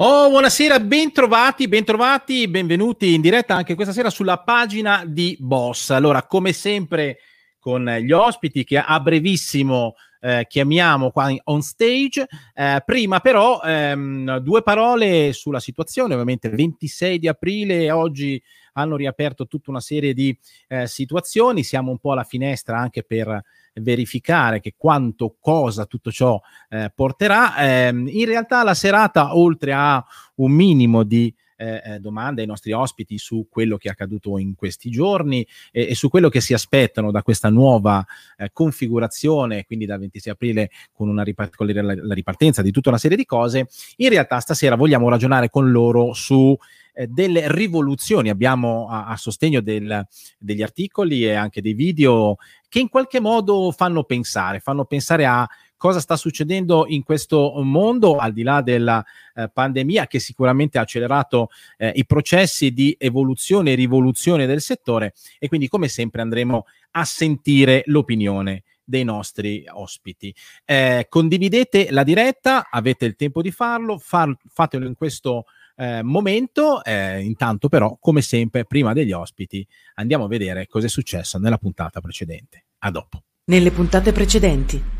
Oh, buonasera, bentrovati, bentrovati, benvenuti in diretta anche questa sera sulla pagina di Boss. Allora, come sempre con gli ospiti che a brevissimo eh, chiamiamo qua on stage. Eh, prima però ehm, due parole sulla situazione, ovviamente 26 di aprile, oggi hanno riaperto tutta una serie di eh, situazioni, siamo un po' alla finestra anche per verificare che quanto cosa tutto ciò eh, porterà. Eh, in realtà la serata, oltre a un minimo di eh, eh, domande ai nostri ospiti su quello che è accaduto in questi giorni e, e su quello che si aspettano da questa nuova eh, configurazione, quindi dal 26 aprile con, una ripart- con la, la ripartenza di tutta una serie di cose. In realtà stasera vogliamo ragionare con loro su eh, delle rivoluzioni. Abbiamo a, a sostegno del, degli articoli e anche dei video che in qualche modo fanno pensare, fanno pensare a cosa sta succedendo in questo mondo al di là della eh, pandemia che sicuramente ha accelerato eh, i processi di evoluzione e rivoluzione del settore e quindi come sempre andremo a sentire l'opinione dei nostri ospiti. Eh, condividete la diretta, avete il tempo di farlo, far, fatelo in questo eh, momento. Eh, intanto, però, come sempre, prima degli ospiti, andiamo a vedere cosa è successo nella puntata precedente. A dopo. Nelle puntate precedenti.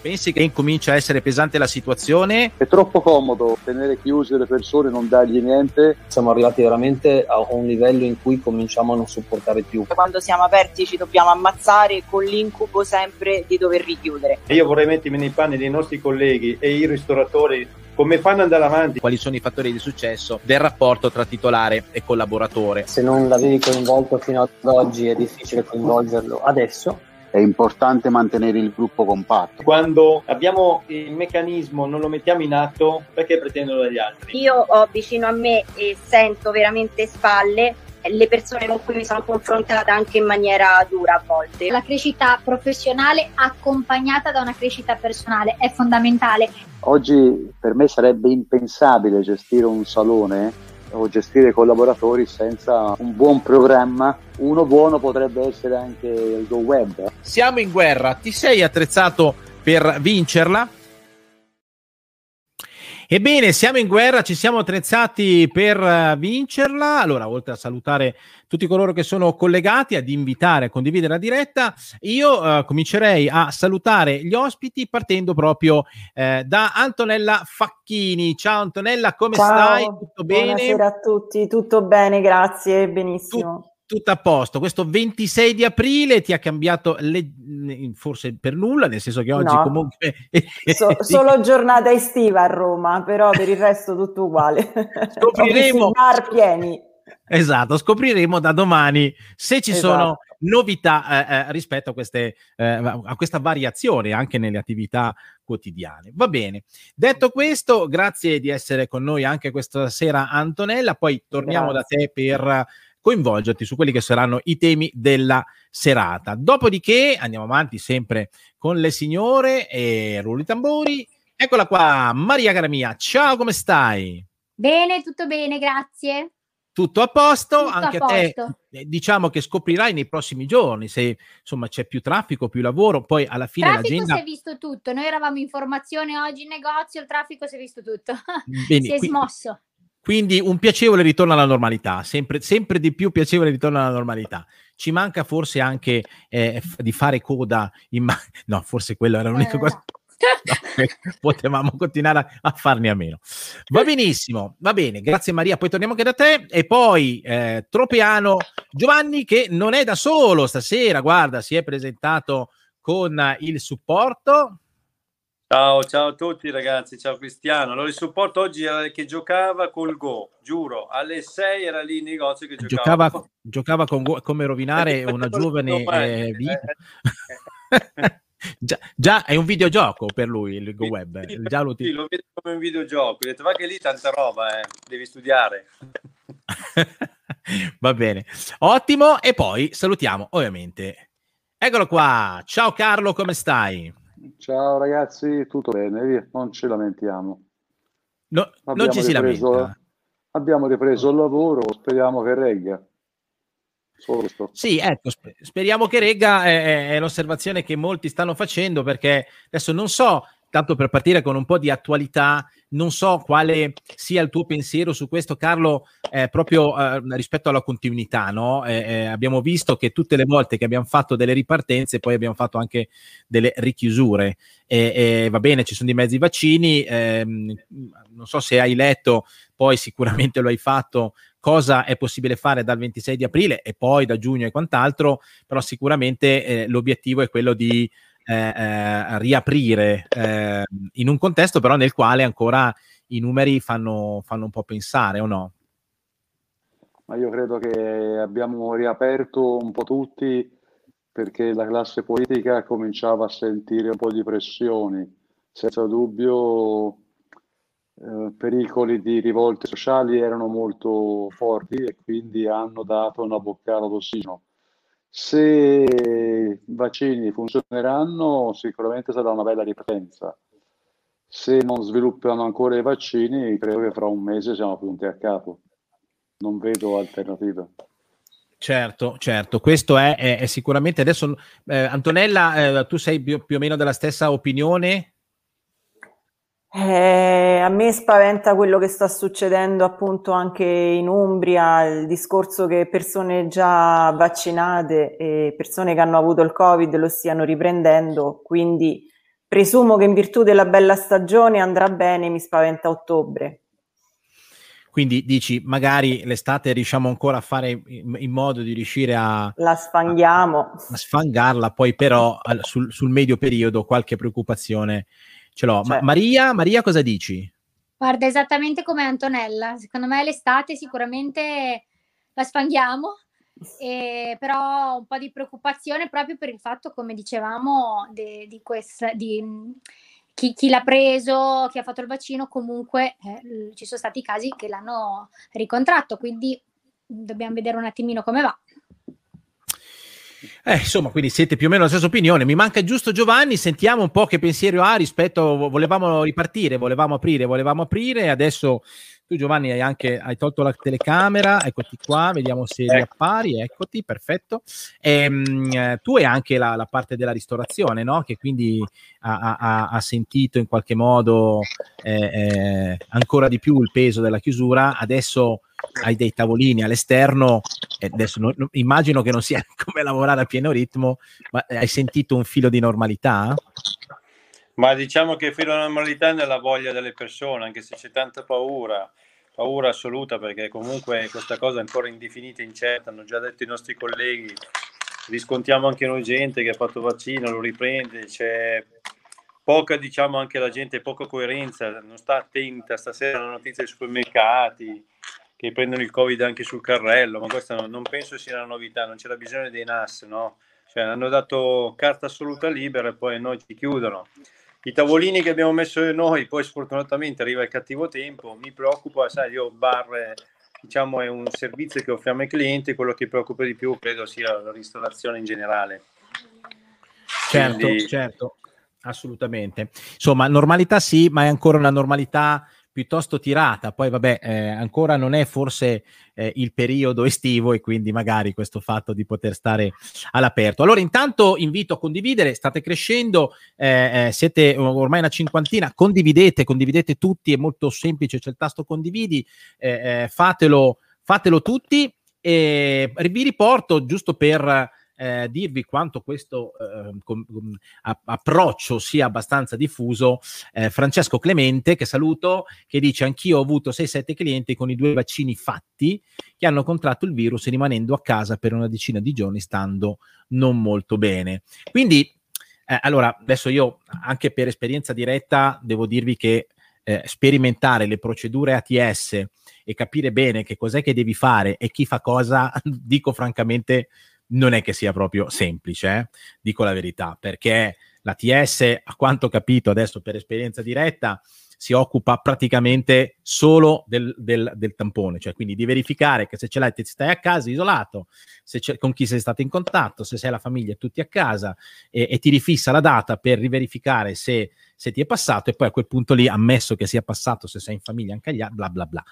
Pensi che incomincia a essere pesante la situazione? È troppo comodo tenere chiuse le persone, non dargli niente. Siamo arrivati veramente a un livello in cui cominciamo a non sopportare più. Quando siamo aperti ci dobbiamo ammazzare con l'incubo sempre di dover richiudere. Io vorrei mettermi nei panni dei nostri colleghi e i ristoratori come fanno ad andare avanti? Quali sono i fattori di successo del rapporto tra titolare e collaboratore? Se non l'avevi coinvolto fino ad oggi è difficile coinvolgerlo adesso è importante mantenere il gruppo compatto. Quando abbiamo il meccanismo, non lo mettiamo in atto, perché pretendono dagli altri? Io ho vicino a me e sento veramente spalle le persone con cui mi sono confrontata anche in maniera dura a volte. La crescita professionale accompagnata da una crescita personale è fondamentale. Oggi per me sarebbe impensabile gestire un salone o gestire collaboratori senza un buon programma. Uno buono potrebbe essere anche il Go Web. Siamo in guerra, ti sei attrezzato per vincerla? Ebbene, siamo in guerra, ci siamo attrezzati per uh, vincerla. Allora, oltre a salutare tutti coloro che sono collegati, ad invitare a condividere la diretta, io uh, comincerei a salutare gli ospiti partendo proprio uh, da Antonella Facchini. Ciao Antonella, come Ciao, stai? Tutto bene? Buonasera a tutti, tutto bene, grazie, benissimo. Tu- tutto a posto. Questo 26 di aprile ti ha cambiato le, forse per nulla, nel senso che oggi no. comunque... So, solo giornata estiva a Roma, però per il resto tutto uguale. Scopriremo... bar pieni. Esatto, scopriremo da domani se ci esatto. sono novità eh, eh, rispetto a, queste, eh, a questa variazione anche nelle attività quotidiane. Va bene, detto questo, grazie di essere con noi anche questa sera Antonella, poi torniamo grazie. da te per coinvolgerti su quelli che saranno i temi della serata. Dopodiché andiamo avanti sempre con le signore e rulli tamburi. Eccola qua, Maria cara mia, ciao, come stai? Bene, tutto bene, grazie. Tutto a posto, Tutto anche a, a posto. te diciamo che scoprirai nei prossimi giorni se insomma c'è più traffico, più lavoro, poi alla fine traffico l'agenda... si è visto tutto, noi eravamo in formazione oggi in negozio, il traffico si è visto tutto, Bene, si è qui- smosso. Quindi un piacevole ritorno alla normalità, sempre, sempre di più piacevole ritorno alla normalità. Ci manca forse anche eh, f- di fare coda in ma- No, forse quello era l'unica Eh. cosa. No, potevamo continuare a, a farne a meno. Va benissimo, va bene, grazie Maria. Poi torniamo anche da te. E poi eh, Tropiano Giovanni, che non è da solo stasera, guarda, si è presentato con il supporto. Ciao, ciao a tutti ragazzi, ciao Cristiano. Allora il supporto oggi era che giocava col Go, giuro, alle 6 era lì in negozio che giocava. Giocava, giocava con Go- come rovinare una giovane eh, vita. già, già è un videogioco per lui il Go Web. Sì, Già lo sì, lo vedo come un videogioco. Ho detto, va che lì tanta roba, eh. devi studiare. Va bene, ottimo. E poi salutiamo ovviamente. Eccolo qua. Ciao Carlo, come stai? Ciao ragazzi, tutto bene, non ci lamentiamo. No, non ci si ripreso- lamenta. Abbiamo ripreso il lavoro, speriamo che regga. Sì, ecco, sp- speriamo che regga, è, è l'osservazione che molti stanno facendo perché adesso non so tanto per partire con un po' di attualità, non so quale sia il tuo pensiero su questo, Carlo, eh, proprio eh, rispetto alla continuità. No? Eh, eh abbiamo visto che tutte le volte che abbiamo fatto delle ripartenze, poi abbiamo fatto anche delle richiusure. Va bene, ci sono di mezzi vaccini, ehm, non so se hai letto, poi sicuramente lo hai fatto, cosa è possibile fare dal 26 di aprile e poi da giugno e quant'altro, però sicuramente eh, l'obiettivo è quello di eh, eh, riaprire eh, in un contesto però nel quale ancora i numeri fanno, fanno un po' pensare o no? Ma io credo che abbiamo riaperto un po' tutti perché la classe politica cominciava a sentire un po' di pressioni. Senza dubbio eh, pericoli di rivolte sociali erano molto forti e quindi hanno dato una boccata d'ossigeno. Se i vaccini funzioneranno, sicuramente sarà una bella ripartenza. Se non sviluppano ancora i vaccini, credo che fra un mese siamo punti a capo. Non vedo alternative. Certo, certo, questo è, è, è sicuramente adesso. Eh, Antonella, eh, tu sei più, più o meno della stessa opinione? Eh, a me spaventa quello che sta succedendo appunto anche in Umbria, il discorso che persone già vaccinate e persone che hanno avuto il Covid lo stiano riprendendo, quindi presumo che in virtù della bella stagione andrà bene, mi spaventa ottobre. Quindi dici, magari l'estate riusciamo ancora a fare in, in modo di riuscire a... La sfanghiamo. A, a sfangarla, poi però sul, sul medio periodo qualche preoccupazione ce l'ho. Cioè. Ma Maria, Maria, cosa dici? Guarda, esattamente come Antonella. Secondo me l'estate sicuramente la sfanghiamo, e, però un po' di preoccupazione proprio per il fatto, come dicevamo, de, di, questa, di chi, chi, l'ha preso, chi ha fatto il vaccino, comunque eh, ci sono stati casi che l'hanno ricontratto, quindi dobbiamo vedere un attimino come va. Eh, insomma, quindi siete più o meno la stessa opinione. Mi manca giusto Giovanni, sentiamo un po' che pensiero ha rispetto, volevamo ripartire, volevamo aprire, volevamo aprire, adesso tu Giovanni hai anche hai tolto la telecamera, eccoti qua, vediamo se ecco. riappari, eccoti, perfetto. E, mh, tu hai anche la, la, parte della ristorazione, no? Che quindi ha, ha, ha sentito in qualche modo eh, eh, ancora di più il peso della chiusura, adesso hai dei tavolini all'esterno, adesso non, non, immagino che non sia come lavorare a pieno ritmo, ma hai sentito un filo di normalità? Ma diciamo che filo di normalità è nella voglia delle persone, anche se c'è tanta paura, paura assoluta perché comunque questa cosa è ancora indefinita e incerta, hanno già detto i nostri colleghi, riscontriamo anche noi gente che ha fatto vaccino, lo riprende, c'è poca, diciamo anche la gente, poca coerenza, non sta attenta, stasera la notizia dei supermercati, che prendono il Covid anche sul carrello, ma questa non, non penso sia una novità, non c'era bisogno dei NAS, no? Cioè, hanno dato carta assoluta libera e poi noi ci chiudono. I tavolini che abbiamo messo noi, poi sfortunatamente arriva il cattivo tempo, mi preoccupa, sai, io bar, diciamo, è un servizio che offriamo ai clienti, quello che preoccupa di più credo sia la ristorazione in generale. Certo, Quindi... certo, assolutamente. Insomma, normalità sì, ma è ancora una normalità piuttosto tirata. Poi, vabbè, eh, ancora non è forse eh, il periodo estivo e quindi magari questo fatto di poter stare all'aperto. Allora, intanto invito a condividere, state crescendo, eh, eh siete ormai una cinquantina, condividete, condividete tutti, è molto semplice, c'è il tasto condividi, eh, eh, fatelo, fatelo tutti. E vi riporto giusto per eh, dirvi quanto questo eh, com, com, approccio sia abbastanza diffuso. Eh, Francesco Clemente, che saluto, che dice: Anch'io ho avuto 6-7 clienti con i due vaccini fatti che hanno contratto il virus rimanendo a casa per una decina di giorni, stando non molto bene. Quindi, eh, allora, adesso io anche per esperienza diretta devo dirvi che eh, sperimentare le procedure ATS e capire bene che cos'è che devi fare e chi fa cosa, dico francamente non è che sia proprio semplice, eh? dico la verità, perché la TS, a quanto ho capito adesso per esperienza diretta, si occupa praticamente solo del, del, del, tampone, cioè quindi di verificare che se ce l'hai stai a casa isolato, con chi sei stato in contatto, se sei la famiglia tutti a casa e, e ti rifissa la data per riverificare se, se, ti è passato e poi a quel punto lì, ammesso che sia passato, se sei in famiglia anche agli altri, bla bla bla.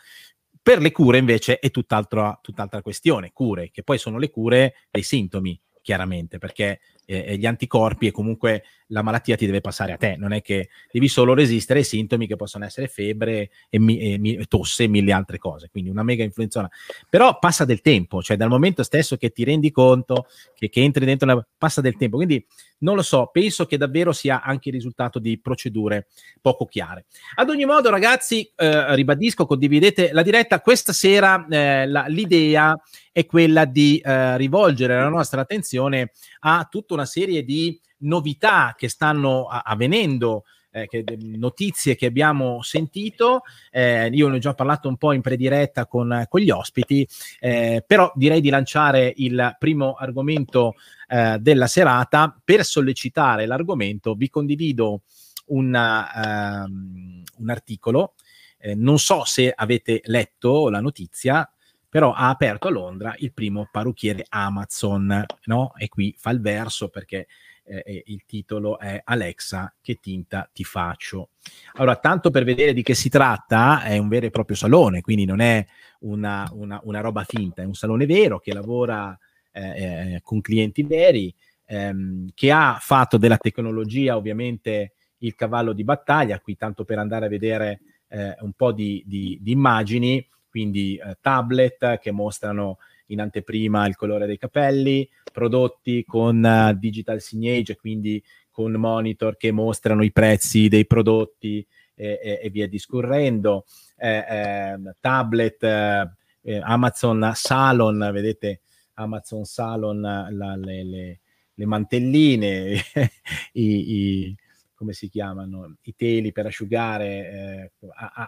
Per le cure invece è tutt'altra, tutt'altra questione, cure che poi sono le cure dei sintomi, chiaramente, perché eh, gli anticorpi e comunque la malattia ti deve passare a te, non è che devi solo resistere ai sintomi che possono essere febbre e, mi, e, mi, tosse e mille altre cose, quindi una mega influenzona. Però passa del tempo, cioè dal momento stesso che ti rendi conto che, che entri dentro, una, passa del tempo, quindi non lo so, penso che davvero sia anche il risultato di procedure poco chiare. Ad ogni modo, ragazzi, eh, ribadisco, condividete la diretta, questa sera eh, la, l'idea è quella di eh, rivolgere la nostra attenzione a tutta una serie di novità che stanno avvenendo. Eh, che, notizie che abbiamo sentito, eh, io ne ho già parlato un po' in prediretta con, con gli ospiti, eh, però direi di lanciare il primo argomento eh, della serata. Per sollecitare l'argomento vi condivido una, um, un articolo, eh, non so se avete letto la notizia, però ha aperto a Londra il primo parrucchiere Amazon, no? E qui fa il verso perché eh, il titolo è Alexa, che tinta ti faccio. Allora, tanto per vedere di che si tratta, è un vero e proprio salone, quindi non è una, una, una roba finta, è un salone vero che lavora eh, eh, con clienti veri, ehm, che ha fatto della tecnologia ovviamente il cavallo di battaglia, qui tanto per andare a vedere eh, un po' di, di, di immagini quindi eh, tablet che mostrano in anteprima il colore dei capelli, prodotti con uh, digital signage, quindi con monitor che mostrano i prezzi dei prodotti e, e, e via discorrendo, eh, eh, tablet, eh, Amazon Salon, vedete Amazon Salon, la, le, le, le, mantelline, i, i, come si chiamano, i teli per asciugare, eh,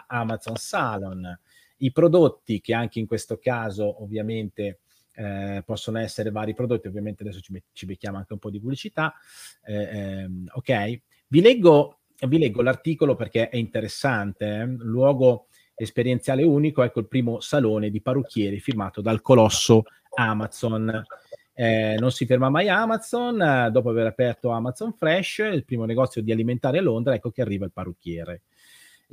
Amazon Salon, i prodotti che anche in questo caso ovviamente eh, possono essere vari prodotti, ovviamente adesso ci, ci becchiamo anche un po' di pubblicità. Eh, ehm, ok, vi leggo, vi leggo, l'articolo perché è interessante. Eh? Luogo esperienziale unico, ecco il primo salone di parrucchieri firmato dal colosso Amazon. Eh, non si ferma mai Amazon, eh, dopo aver aperto Amazon Fresh, il primo negozio di alimentari a Londra, ecco che arriva il parrucchiere.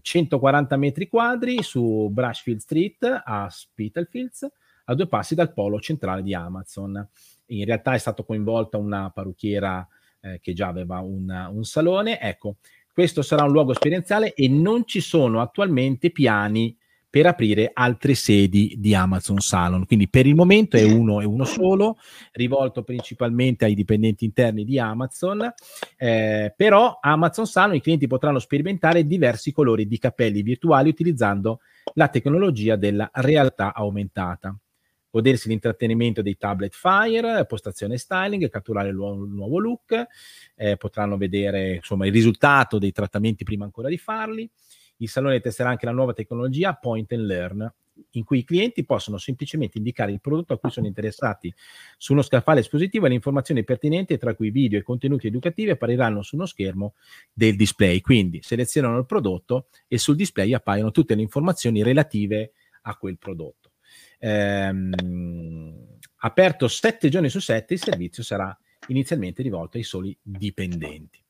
140 metri quadri su Brushfield Street a Spitalfields, a due passi dal polo centrale di Amazon. In realtà è stata coinvolta una parrucchiera eh, che già aveva un, un salone. Ecco, questo sarà un luogo esperienziale e non ci sono attualmente piani per aprire altre sedi di Amazon Salon. Quindi per il momento è uno e uno solo, rivolto principalmente ai dipendenti interni di Amazon, eh, però Amazon Salon i clienti potranno sperimentare diversi colori di capelli virtuali utilizzando la tecnologia della realtà aumentata. Godersi l'intrattenimento dei tablet Fire, postazione styling, catturare il nuovo, look, eh, potranno vedere insomma, il risultato dei trattamenti prima ancora di farli, il salone testerà anche la nuova tecnologia Point and Learn, in cui i clienti possono semplicemente indicare il prodotto a cui sono interessati su uno scaffale espositivo e le informazioni pertinenti, tra cui video e contenuti educativi, appariranno su uno schermo del display. Quindi selezionano il prodotto e sul display appaiono tutte le informazioni relative a quel prodotto. Ehm, aperto sette giorni su sette, il servizio sarà inizialmente rivolto ai soli dipendenti.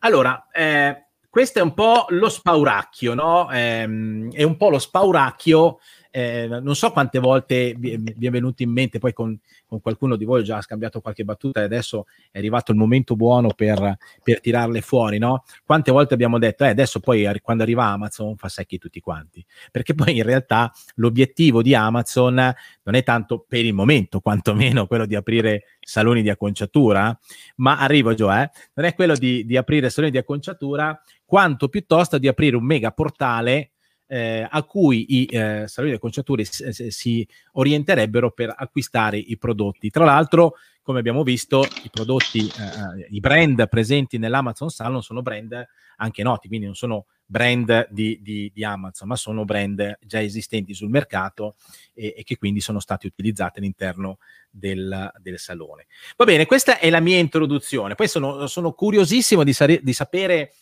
Allora, eh, questo è un po' lo spauracchio, no? Ehm, è un po' lo spauracchio eh, non so quante volte vi, è venuto in mente, poi con, con, qualcuno di voi ho già scambiato qualche battuta e adesso è arrivato il momento buono per, per tirarle fuori, no? Quante volte abbiamo detto, eh, adesso poi quando arriva Amazon fa secchi tutti quanti, perché poi in realtà l'obiettivo di Amazon non è tanto per il momento, quantomeno quello di aprire saloni di acconciatura, ma arrivo già, eh, non è quello di, di aprire saloni di acconciatura, quanto piuttosto di aprire un mega portale eh, a cui i eh, saloni di acconciature si, si, orienterebbero per acquistare i prodotti. Tra l'altro, come abbiamo visto, i prodotti, eh, i brand presenti nell'Amazon Salon sono brand anche noti, quindi non sono brand di, di, di Amazon, ma sono brand già esistenti sul mercato e, e che quindi sono stati utilizzati all'interno del, del, salone. Va bene, questa è la mia introduzione. Poi sono, sono curiosissimo di, sa- di sapere.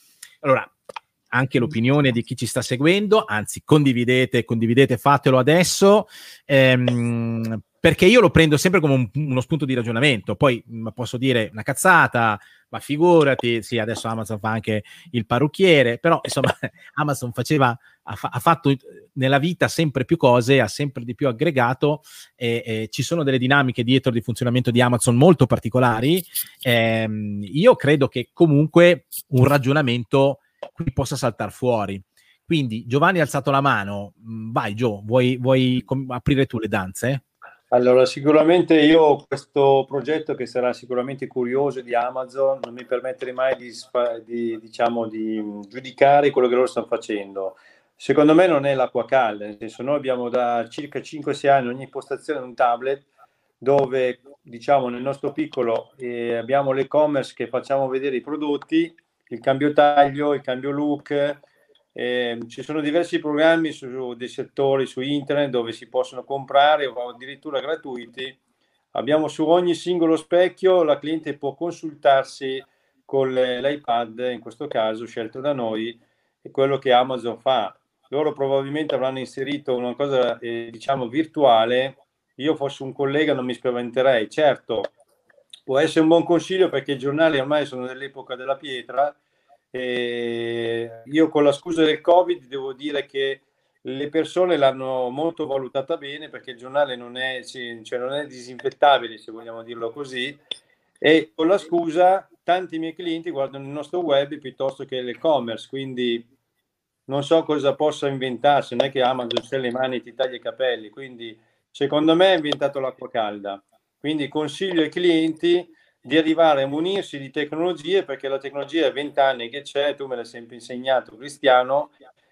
Allora, anche l'opinione di chi ci sta seguendo, anzi condividete, condividete, fatelo adesso, ehm, perché io lo prendo sempre come un, uno spunto di ragionamento, poi posso dire una cazzata, ma figurati, sì, adesso Amazon fa anche il parrucchiere, però insomma Amazon faceva ha, fa- ha, fatto nella vita sempre più cose, ha sempre di più aggregato e, e ci sono delle dinamiche dietro di funzionamento di Amazon molto particolari. Ehm, io credo che comunque un ragionamento qui possa saltare fuori. Quindi Giovanni ha alzato la mano, mm, vai Gio, vuoi, vuoi com- aprire tu le danze? Allora, sicuramente io questo progetto che sarà sicuramente curioso di Amazon, non mi permetterei mai di, di, diciamo, di giudicare quello che loro stanno facendo. Secondo me non è l'acqua calda, nel senso noi abbiamo da circa 5-6 anni ogni postazione un tablet dove diciamo nel nostro piccolo eh, abbiamo l'e-commerce che facciamo vedere i prodotti, il cambio taglio, il cambio look, eh, ci sono diversi programmi su dei settori su internet dove si possono comprare o addirittura gratuiti. Abbiamo su ogni singolo specchio, la cliente può consultarsi con l'iPad, in questo caso scelto da noi, è quello che Amazon fa. Loro probabilmente avranno inserito una cosa, eh, diciamo, virtuale. Io fossi un collega non mi spaventerei. Certo, può essere un buon consiglio perché i giornali ormai sono nell'epoca della pietra e io con la scusa del Covid devo dire che le persone l'hanno molto valutata bene perché il giornale non è, cioè non è disinfettabile, se vogliamo dirlo così, e con la scusa tanti miei clienti guardano il nostro web piuttosto che l'e-commerce, quindi non so cosa possa inventarsi, non è che Amazon c'è le mani ti taglia i capelli, quindi secondo me ha inventato l'acqua calda. Quindi consiglio ai clienti di arrivare a munirsi di tecnologie perché la tecnologia è 20 anni che c'è, tu me l'hai sempre insegnato Cristiano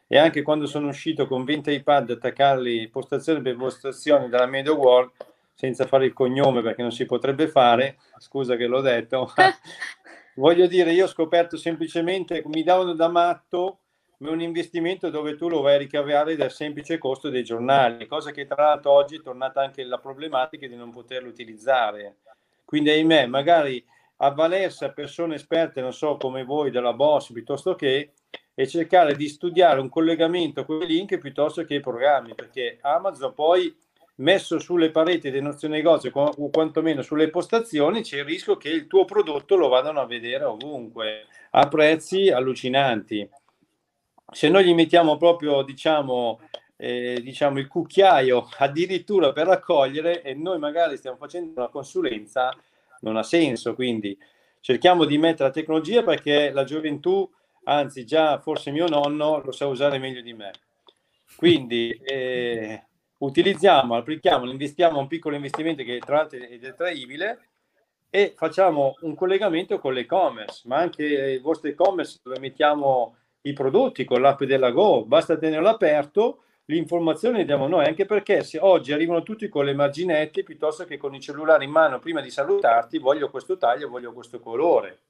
e anche quando sono uscito con 20 iPad attaccarli postazione per postazione dalla Media World senza fare il cognome perché non si potrebbe fare, scusa che l'ho detto, voglio dire io ho scoperto semplicemente, mi davano da matto un investimento dove tu lo vai a ricavare dal semplice costo dei giornali, cosa che tra l'altro oggi è tornata anche la problematica di non poterlo utilizzare. Quindi, ahimè, magari avvalersi a persone esperte, non so, come voi della Boss, piuttosto che, e cercare di studiare un collegamento con i link piuttosto che i programmi, perché Amazon poi messo sulle pareti del nostro negozio o quantomeno sulle postazioni c'è il rischio che il tuo prodotto lo vadano a vedere ovunque a prezzi allucinanti se noi gli mettiamo proprio diciamo, eh, diciamo il cucchiaio addirittura per raccogliere e noi magari stiamo facendo una consulenza non ha senso. Quindi cerchiamo di mettere la tecnologia perché la gioventù, anzi già forse mio nonno lo sa usare meglio di me. Quindi eh, utilizziamo, applichiamo, investiamo un piccolo investimento che tra l'altro è detraibile e facciamo un collegamento con l'e-commerce, ma anche il vostro e-commerce dove mettiamo i prodotti con l'app della Go, basta tenerlo aperto l'informazione le diamo noi, anche perché se oggi arrivano tutti con le marginette piuttosto che con il cellulare in mano prima di salutarti, voglio questo taglio, voglio questo colore.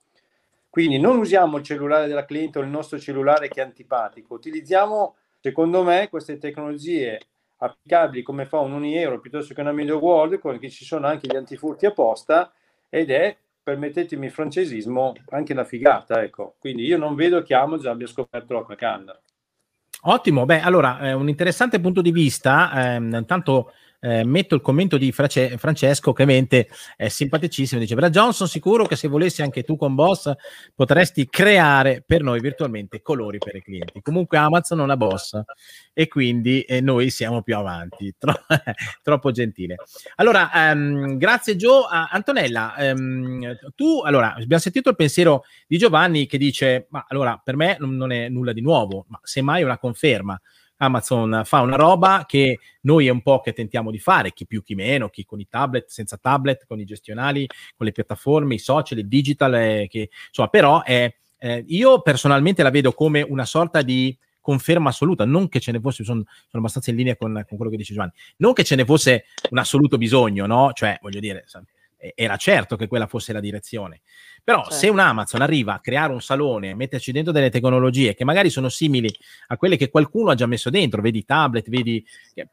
Quindi non usiamo il cellulare della cliente o il nostro cellulare che è antipatico, utilizziamo, secondo me, queste tecnologie applicabili come fa un Unieuro piuttosto che una Media World, con che ci sono anche gli antifurti apposta, ed è, permettetemi il francesismo, anche una figata, ecco. Quindi io non vedo che Amazon abbia scoperto la canna. Ottimo, beh, allora, eh, un interessante punto di vista. Eh, intanto eh, metto il commento di Frace- Francesco, ovviamente è simpaticissimo, dice, Bra Johnson, sicuro che se volessi anche tu con Boss potresti creare per noi virtualmente colori per i clienti. Comunque Amazon non ha Boss e quindi eh, noi siamo più avanti, Tro- troppo gentile. Allora, um, grazie Gio. Uh, Antonella, um, tu, allora, abbiamo sentito il pensiero di Giovanni che dice, ma allora, per me non è nulla di nuovo, ma semmai una conferma. Amazon fa una roba che noi è un po' che tentiamo di fare, chi più chi meno, chi con i tablet, senza tablet, con i gestionali, con le piattaforme, i social, il digital, eh, che, insomma, però è, eh, io personalmente la vedo come una sorta di conferma assoluta, non che ce ne fosse, sono, sono abbastanza in linea con, con, quello che dice Giovanni, non che ce ne fosse un assoluto bisogno, no? Cioè, voglio dire, era certo che quella fosse la direzione. Però certo. se un Amazon arriva a creare un salone, metterci dentro delle tecnologie che magari sono simili a quelle che qualcuno ha già messo dentro, vedi tablet, vedi...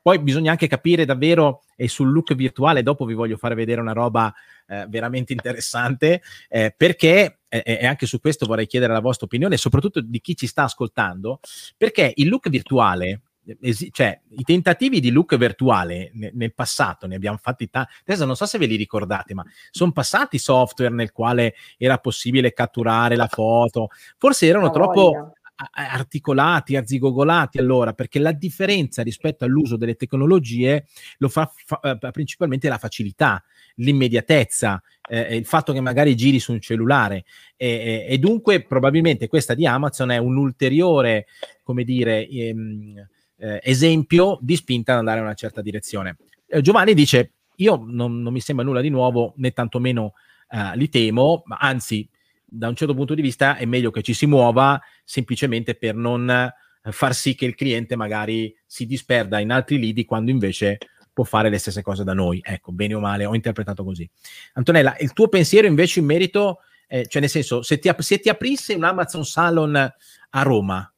Poi bisogna anche capire davvero, e sul look virtuale dopo vi voglio fare vedere una roba eh, veramente interessante, eh, perché, eh, e anche su questo vorrei chiedere la vostra opinione, soprattutto di chi ci sta ascoltando, perché il look virtuale esi- cioè, i tentativi di look virtuale ne- nel passato ne abbiamo fatti tanti. Adesso non so se ve li ricordate, ma sono passati software nel quale era possibile catturare la foto. Forse erano troppo. articolati, arzigogolati allora, perché la differenza rispetto all'uso delle tecnologie lo fa, fa eh, principalmente la facilità, l'immediatezza, eh, il fatto che magari giri su un cellulare e, e, dunque probabilmente questa di Amazon è un ulteriore, come dire, ehm, eh, esempio di spinta ad andare in una certa direzione. Eh, Giovanni dice, io non, non, mi sembra nulla di nuovo, né tantomeno eh, li temo, ma anzi da un certo punto di vista è meglio che ci si muova semplicemente per non eh, far sì che il cliente magari si disperda in altri lidi quando invece può fare le stesse cose da noi. Ecco, bene o male, ho interpretato così. Antonella, il tuo pensiero invece in merito, eh, cioè nel senso, se ti, se ti, aprisse un Amazon Salon a Roma,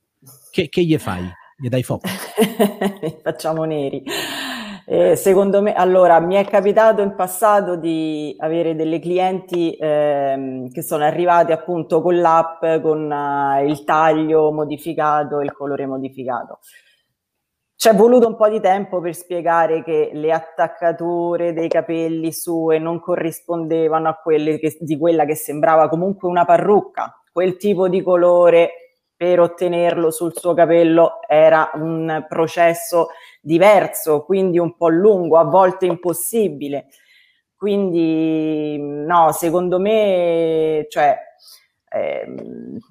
che, che gli fai? Gli dai fuoco? Facciamo neri. Eh, secondo me, allora, mi è capitato in passato di avere delle clienti ehm, che sono arrivate appunto con l'app, con uh, il taglio modificato, il colore modificato. Ci è voluto un po' di tempo per spiegare che le attaccature dei capelli sue non corrispondevano a quelle che, di quella che sembrava comunque una parrucca. Quel tipo di colore per ottenerlo sul suo capello era un processo diverso, quindi un po' lungo, a volte impossibile. Quindi no, secondo me, cioè, eh,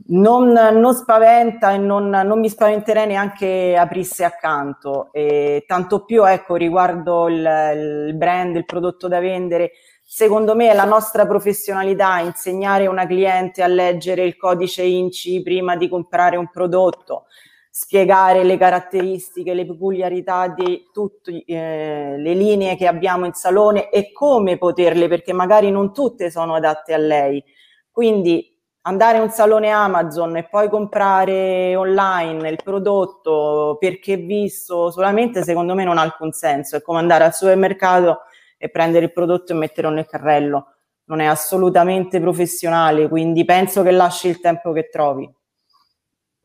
non, non, spaventa e non, non, mi spaventerei neanche aprisse accanto. E tanto più, ecco, riguardo il, il brand, il prodotto da vendere, secondo me è la nostra professionalità insegnare una cliente a leggere il codice INCI prima di comprare un prodotto, spiegare le caratteristiche, le peculiarità di tutte eh, le linee che abbiamo in salone e come poterle, perché magari non tutte sono adatte a lei. Quindi andare a un salone Amazon e poi comprare online il prodotto perché visto solamente, secondo me non ha alcun senso. È come andare al supermercato e prendere il prodotto e metterlo nel carrello. Non è assolutamente professionale, quindi penso che lasci il tempo che trovi.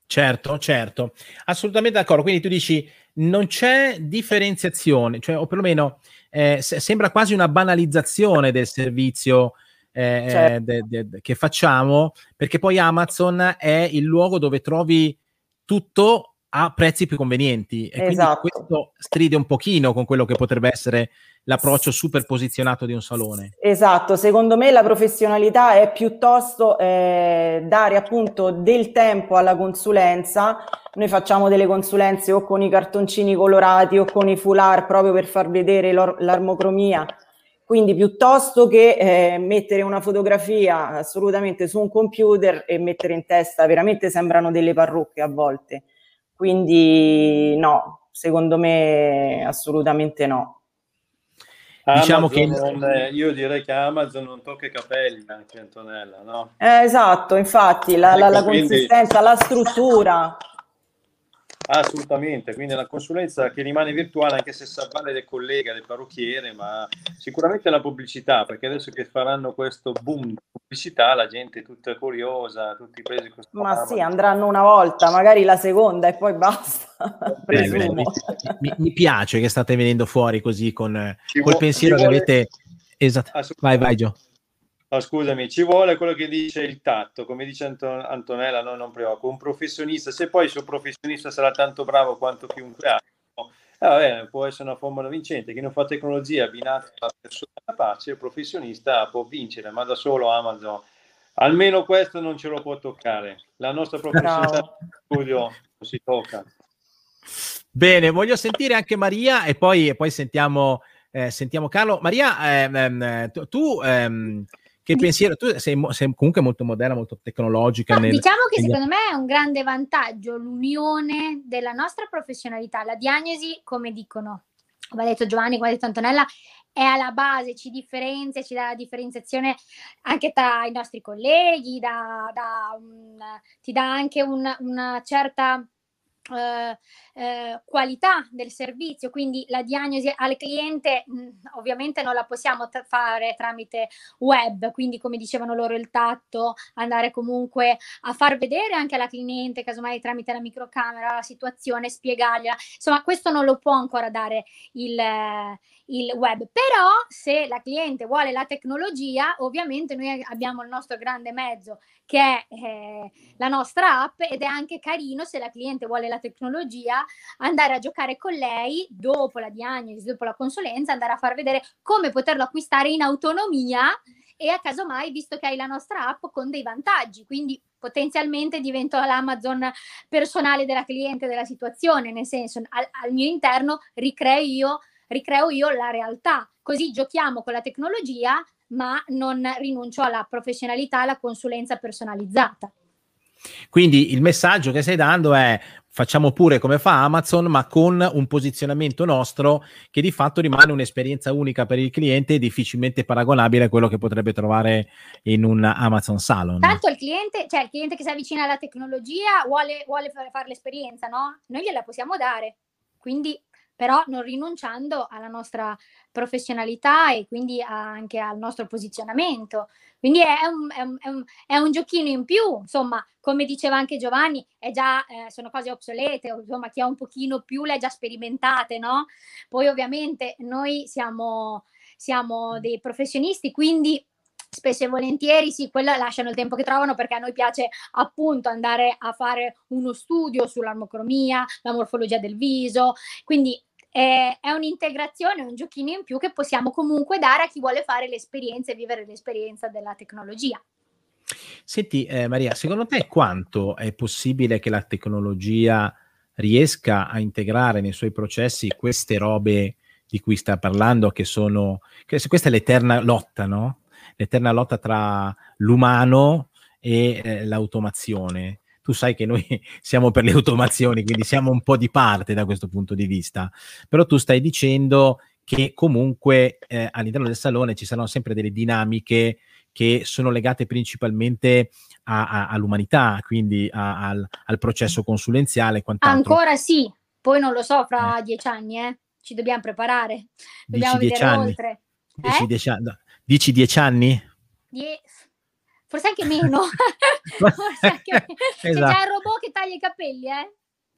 Certo, certo, assolutamente d'accordo. Quindi tu dici non c'è differenziazione, cioè, o perlomeno eh, se, sembra quasi una banalizzazione del servizio eh, certo. de, de, de, che facciamo, perché poi Amazon è il luogo dove trovi tutto a prezzi più convenienti e esatto. quindi questo stride un pochino con quello che potrebbe essere l'approccio super posizionato di un salone. Esatto, secondo me la professionalità è piuttosto eh, dare appunto del tempo alla consulenza. Noi facciamo delle consulenze o con i cartoncini colorati o con i foulard proprio per far vedere l'armocromia. Quindi piuttosto che eh, mettere una fotografia assolutamente su un computer e mettere in testa, veramente sembrano delle parrucche a volte. Quindi no, secondo me assolutamente no. Diciamo che io direi che Amazon non tocca i capelli anche Antonella, no? Eh, esatto, infatti la, la, la ecco, consistenza, la struttura. Assolutamente, quindi è una consulenza che rimane virtuale anche se sa fare del collega, del parrucchiere, ma sicuramente la pubblicità, perché adesso che faranno questo boom di pubblicità la gente è tutta curiosa, tutti presi questo Ma sì, andranno una volta, magari la seconda e poi basta. Beh, beh, mi, mi, mi, piace che state venendo fuori così con ci col pensiero che avete... Esatto. Vai, vai Gio. No, scusami, ci vuole quello che dice il tatto, come dice Anton- Antonella, no, non preoccupa, un professionista, se poi il suo professionista sarà tanto bravo quanto chiunque altro, eh, vabbè, può essere una formula vincente, chi non fa tecnologia abbinata alla persona pace, il professionista può vincere, ma da solo Amazon, almeno questo non ce lo può toccare, la nostra professionalità studio non si tocca. Bene, voglio sentire anche Maria e poi, e poi sentiamo, eh, sentiamo Carlo. Maria, ehm, ehm tu... tu ehm, che pensiero? Tu sei, sei, comunque molto moderna, molto tecnologica. No, nel, diciamo che negli... secondo me è un grande vantaggio l'unione della nostra professionalità. La diagnosi, come dicono, come ha detto Giovanni, come ha detto Antonella, è alla base, ci differenzia, ci dà la differenziazione anche tra i nostri colleghi, da, da un, ti dà anche un, una certa eh, eh, qualità del servizio, quindi la diagnosi al cliente mh, ovviamente non la possiamo t- fare tramite web, quindi come dicevano loro il tatto, andare comunque a far vedere anche alla cliente, casomai tramite la microcamera, la situazione, spiegargliela, insomma questo non lo può ancora dare il, il web, però se la cliente vuole la tecnologia, ovviamente noi abbiamo il nostro grande mezzo che è eh, la nostra app ed è anche carino se la cliente vuole la tecnologia andare a giocare con lei dopo la diagnosi, dopo la consulenza, andare a far vedere come poterlo acquistare in autonomia e a caso mai, visto che hai la nostra app con dei vantaggi, quindi potenzialmente divento l'Amazon personale della cliente della situazione, nel senso al, al mio interno ricreo io, ricreo io la realtà, così giochiamo con la tecnologia ma non rinuncio alla professionalità, alla consulenza personalizzata. Quindi il messaggio che stai dando è facciamo pure come fa Amazon, ma con un posizionamento nostro che di fatto rimane un'esperienza unica per il cliente e difficilmente paragonabile a quello che potrebbe trovare in un Amazon Salon. Tanto il cliente, cioè il cliente che si avvicina alla tecnologia vuole, vuole fare l'esperienza, no? Noi gliela possiamo dare. Quindi però non rinunciando alla nostra professionalità e quindi anche al nostro posizionamento. Quindi è un, è, un, è, un, è un, giochino in più, insomma, come diceva anche Giovanni, già, eh, sono cose obsolete, insomma, chi ha un pochino più le ha già sperimentate, no? Poi ovviamente noi siamo, siamo dei professionisti, quindi spesso e volentieri sì, quella lasciano il tempo che trovano perché a noi piace appunto andare a fare uno studio sull'armocromia, la morfologia del viso, quindi è, un'integrazione, un giochino in più che possiamo comunque dare a chi vuole fare l'esperienza e vivere l'esperienza della tecnologia. Senti eh, Maria, secondo te quanto è possibile che la tecnologia riesca a integrare nei suoi processi queste robe di cui sta parlando, che sono, che questa è l'eterna lotta, no? l'eterna lotta tra l'umano e eh, l'automazione. Tu sai che noi siamo per le automazioni, quindi siamo un po' di parte da questo punto di vista, però tu stai dicendo che comunque eh, all'interno del salone ci saranno sempre delle dinamiche che sono legate principalmente a, a, all'umanità, quindi a, al, al, processo consulenziale. Quant'altro. Ancora sì, poi non lo so, fra eh. dieci anni, eh? ci dobbiamo preparare, dobbiamo Dici vedere anni. oltre. Dici Eh? dieci dieci anni? Die- Forse anche meno. Forse anche meno. C'è Esatto. già il robot che taglia i capelli, eh?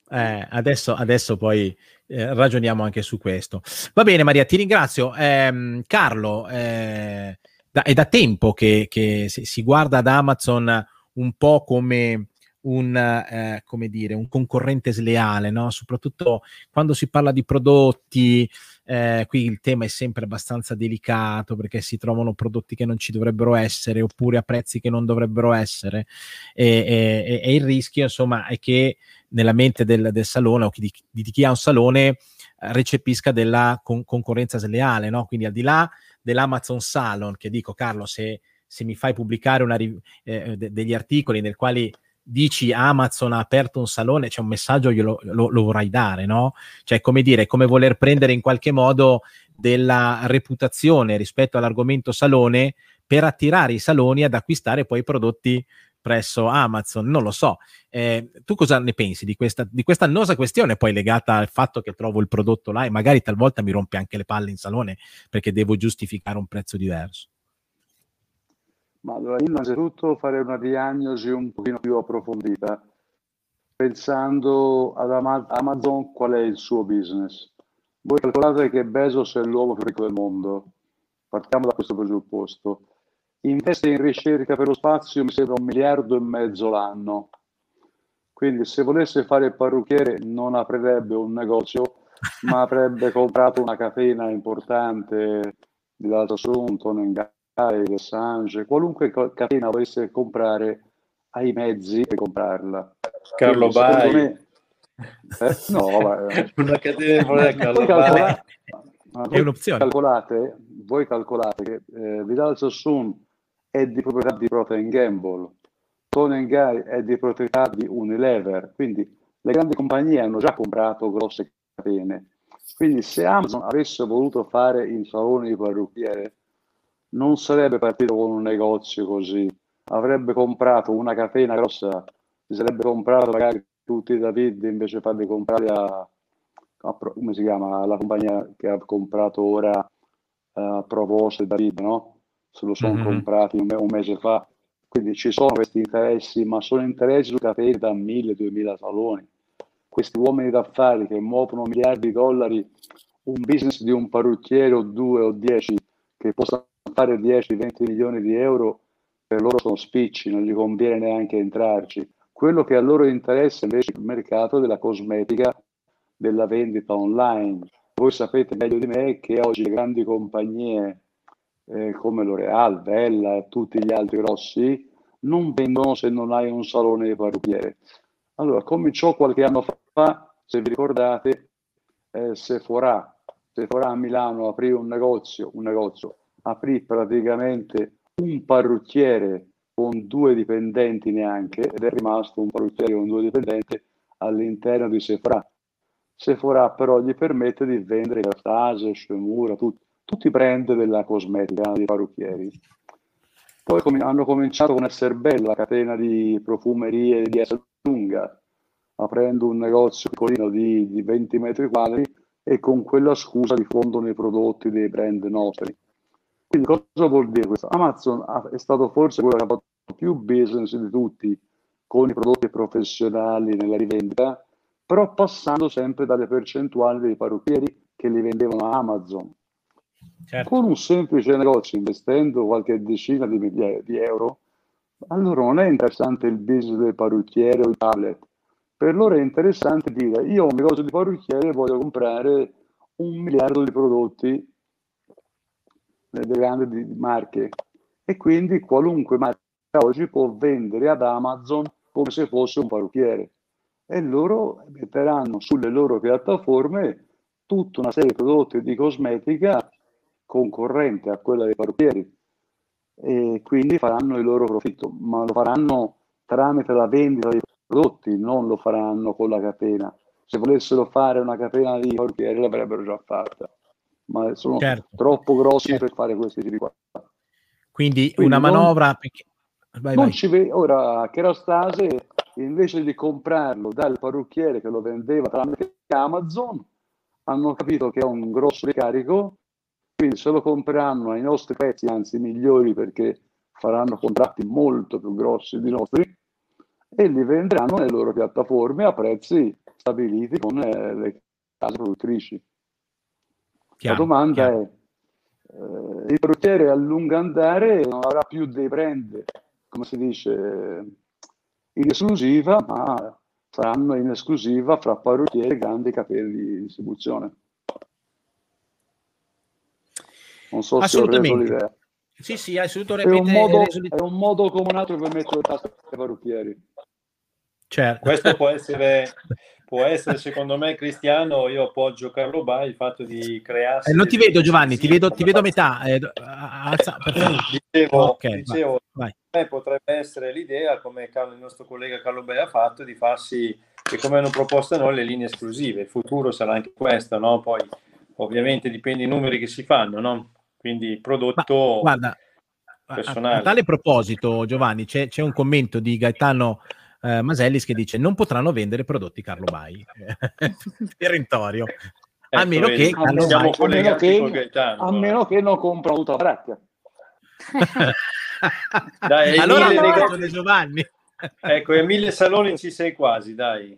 Eh, adesso, adesso poi eh, ragioniamo anche su questo. Va bene, Maria, ti ringrazio. Ehm, Carlo, eh, da- è da tempo che, che si, si guarda ad Amazon un po' come un, eh, come dire, un concorrente sleale, no? soprattutto quando si parla di prodotti. Eh, qui il tema è sempre abbastanza delicato perché si trovano prodotti che non ci dovrebbero essere oppure a prezzi che non dovrebbero essere e, e- e il rischio insomma è che nella mente del, del salone o di, di chi ha un salone recepisca della con- concorrenza sleale, no? Quindi al di là dell'Amazon Salon, che dico Carlo, se, se mi fai pubblicare una eh, de- degli articoli nel quali dici Amazon ha aperto un salone, c'è un messaggio glielo lo, lo vorrai dare, no? Cioè, come dire, come voler prendere in qualche modo della reputazione rispetto all'argomento salone per attirare i saloni ad acquistare poi prodotti presso Amazon, non lo so. Eh, tu cosa ne pensi di questa, di questa annosa questione poi legata al fatto che trovo il prodotto là e magari talvolta mi rompe anche le palle in salone perché devo giustificare un prezzo diverso? Ma allora, innanzitutto farei una diagnosi un pochino più approfondita, pensando ad Ama- Amazon qual è il suo business. Voi calcolate che Bezos è l'uomo più ricco del mondo, partiamo da questo presupposto. Investe in ricerca per lo spazio, mi sembra un miliardo e mezzo l'anno. Quindi se volesse fare il parrucchiere non aprirebbe un negozio, ma avrebbe comprato una catena importante di Dalto Sunton, Ngai, Assange, qualunque catena volesse comprare ai mezzi per comprarla. Carlo Quindi, me- eh, no, vabbè. Una catena di Carlo calcolate, È voi un'opzione. calcolate, voi calcolate che eh, Vidal Sassoon è di proprietà di Procter Gamble, Tony Guy è di proprietà di Unilever, quindi le grandi compagnie hanno già comprato grosse catene. Quindi se Amazon avesse voluto fare il salone di parrucchiere, non sarebbe partito con un negozio così, avrebbe comprato una catena grossa, si sarebbe comprato magari tutti David invece farli comprare a, a come si chiama la compagnia che ha comprato ora uh, Provost e David, no? Se lo sono mm-hmm. comprati un, un, mese fa. Quindi ci sono questi interessi, ma sono interessi su catene da 1000-2000 saloni. Questi uomini d'affari che muovono miliardi di dollari, un business di un parrucchiere o due o dieci che possono fare 10-20 milioni di euro, per loro sono spicci, non gli conviene neanche entrarci. Quello che a loro interessa invece è il mercato della cosmetica, della vendita online. Voi sapete meglio di me che oggi le grandi compagnie eh, come L'Oreal, Bella e tutti gli altri grossi non vendono se non hai un salone di parrucchiere. Allora, cominciò qualche anno fa, se vi ricordate, eh, Sephora. Sephora a Milano aprì un negozio, un negozio, aprì praticamente un parrucchiere con due dipendenti neanche ed è rimasto un parrucchiere con due dipendenti all'interno di Sephora. Sephora però gli permette di vendere Grastase, Shemura, tut, tutti i brand della cosmetica, dei parrucchieri. Poi com- hanno cominciato con Essere Bella, la catena di profumerie di Essere Lunga, aprendo un negozio piccolino di, di 20 metri quadri e con quella scusa diffondono i prodotti dei brand nostri. Quindi cosa vuol dire questo? Amazon è stato forse quello che ha fatto più business di tutti con i prodotti professionali nella rivendita, però passando sempre dalle percentuali dei parrucchieri che li vendevano a Amazon. Certo. Con un semplice negozio investendo qualche decina di migliaia di euro, allora non è interessante il business del parrucchiere o il tablet. Per loro è interessante dire io ho un negozio di parrucchiere e voglio comprare un miliardo di prodotti delle grandi marche e quindi qualunque marca oggi può vendere ad Amazon come se fosse un parrucchiere. E loro metteranno sulle loro piattaforme tutta una serie di prodotti di cosmetica concorrente a quella dei parrucchieri. E quindi faranno il loro profitto, ma lo faranno tramite la vendita dei prodotti, non lo faranno con la catena. Se volessero fare una catena di parrucchieri l'avrebbero già fatta ma sono certo. troppo grossi certo. per fare questi tipi qua. Quindi, Quindi una manovra... Non, perché... vai, non vai. Ci ve- ora, Kerastase, invece di comprarlo dal parrucchiere che lo vendeva tramite Amazon, hanno capito che è un grosso ricarico, quindi se lo compreranno ai nostri prezzi, anzi migliori perché faranno contratti molto più grossi di nostri, e li venderanno nelle loro piattaforme a prezzi stabiliti con eh, le case produttrici. Chiaro, la domanda chiaro. è, eh, il parrucchiere a lungo andare non avrà più dei brand, come si dice, in esclusiva, ma saranno in esclusiva fra parrucchieri e grandi capelli di distribuzione. Non so se ho reso l'idea. Sì, sì, assolutamente. È un modo, è un modo comunato per mettere il tasto ai parrucchieri. Certo. Questo può essere può essere secondo me Cristiano io appoggio Carlo Bai il fatto di crearsi eh, non ti vedo Giovanni ti vedo, ti vedo a metà eh, alza, dicevo, okay, dicevo vai, vai. potrebbe essere l'idea come il nostro collega Carlo Bai ha fatto di farsi che come hanno proposto noi le linee esclusive il futuro sarà anche questo no? poi ovviamente dipende dai numeri che si fanno no? quindi prodotto Ma, guarda personale. A, a tale proposito Giovanni c'è, c'è un commento di Gaetano eh, Masellis che dice non potranno vendere prodotti Carlo Bai. Perentorio. Ecco, a meno che, a meno, a meno che, a meno che non compra tutta braccia. dai, allora Emile, Giovanni. ecco, e mille saloni ci sei quasi, dai.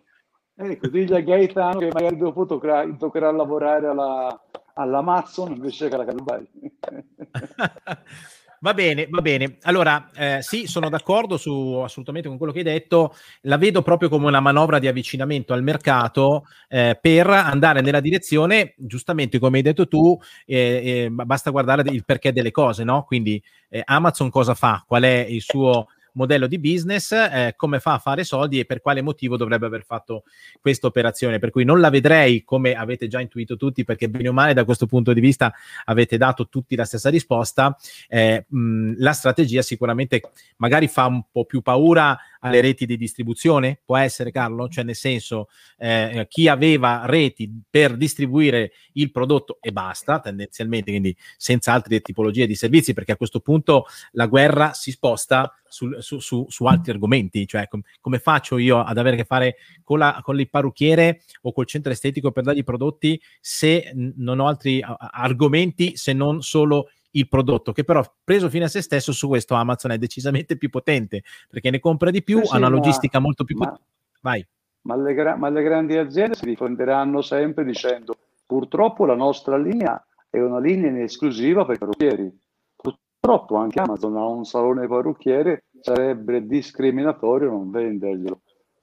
Ecco, digli a Gaetano che magari dopo toccherà, toccherà lavorare alla, all'Amazon invece che alla Calbai. Va bene, va bene. Allora, eh, sì, sono d'accordo su, assolutamente con quello che hai detto. La vedo proprio come una manovra di avvicinamento al mercato eh, per andare nella direzione, giustamente come hai detto tu, eh, eh basta guardare il perché delle cose, no? Quindi eh, Amazon cosa fa? Qual è il suo modello di business, eh, come fa a fare soldi e per quale motivo dovrebbe aver fatto questa operazione. Per cui non la vedrei come avete già intuito tutti, perché bene o male da questo punto di vista avete dato tutti la stessa risposta. Eh, mh, la strategia sicuramente magari fa un po' più paura alle reti di distribuzione? Può essere, Carlo? Cioè, nel senso, eh, chi aveva reti per distribuire il prodotto e basta, tendenzialmente, quindi senza altre tipologie di servizi, perché a questo punto la guerra si sposta su, su, su, su altri argomenti, cioè com- come faccio io ad avere a che fare con, la, con il parrucchiere o col centro estetico per dargli prodotti se n- non ho altri a- argomenti se non solo il prodotto, che però preso fine a se stesso su questo Amazon è decisamente più potente perché ne compra di più, Sì, ha una ma- logistica molto più ma- potente. Vai. Ma le, gra- ma le grandi aziende si difenderanno sempre dicendo purtroppo la nostra linea è una linea in esclusiva per i parrucchieri. Purtroppo anche Amazon ha un salone parrucchiere, sarebbe discriminatorio non venderglielo.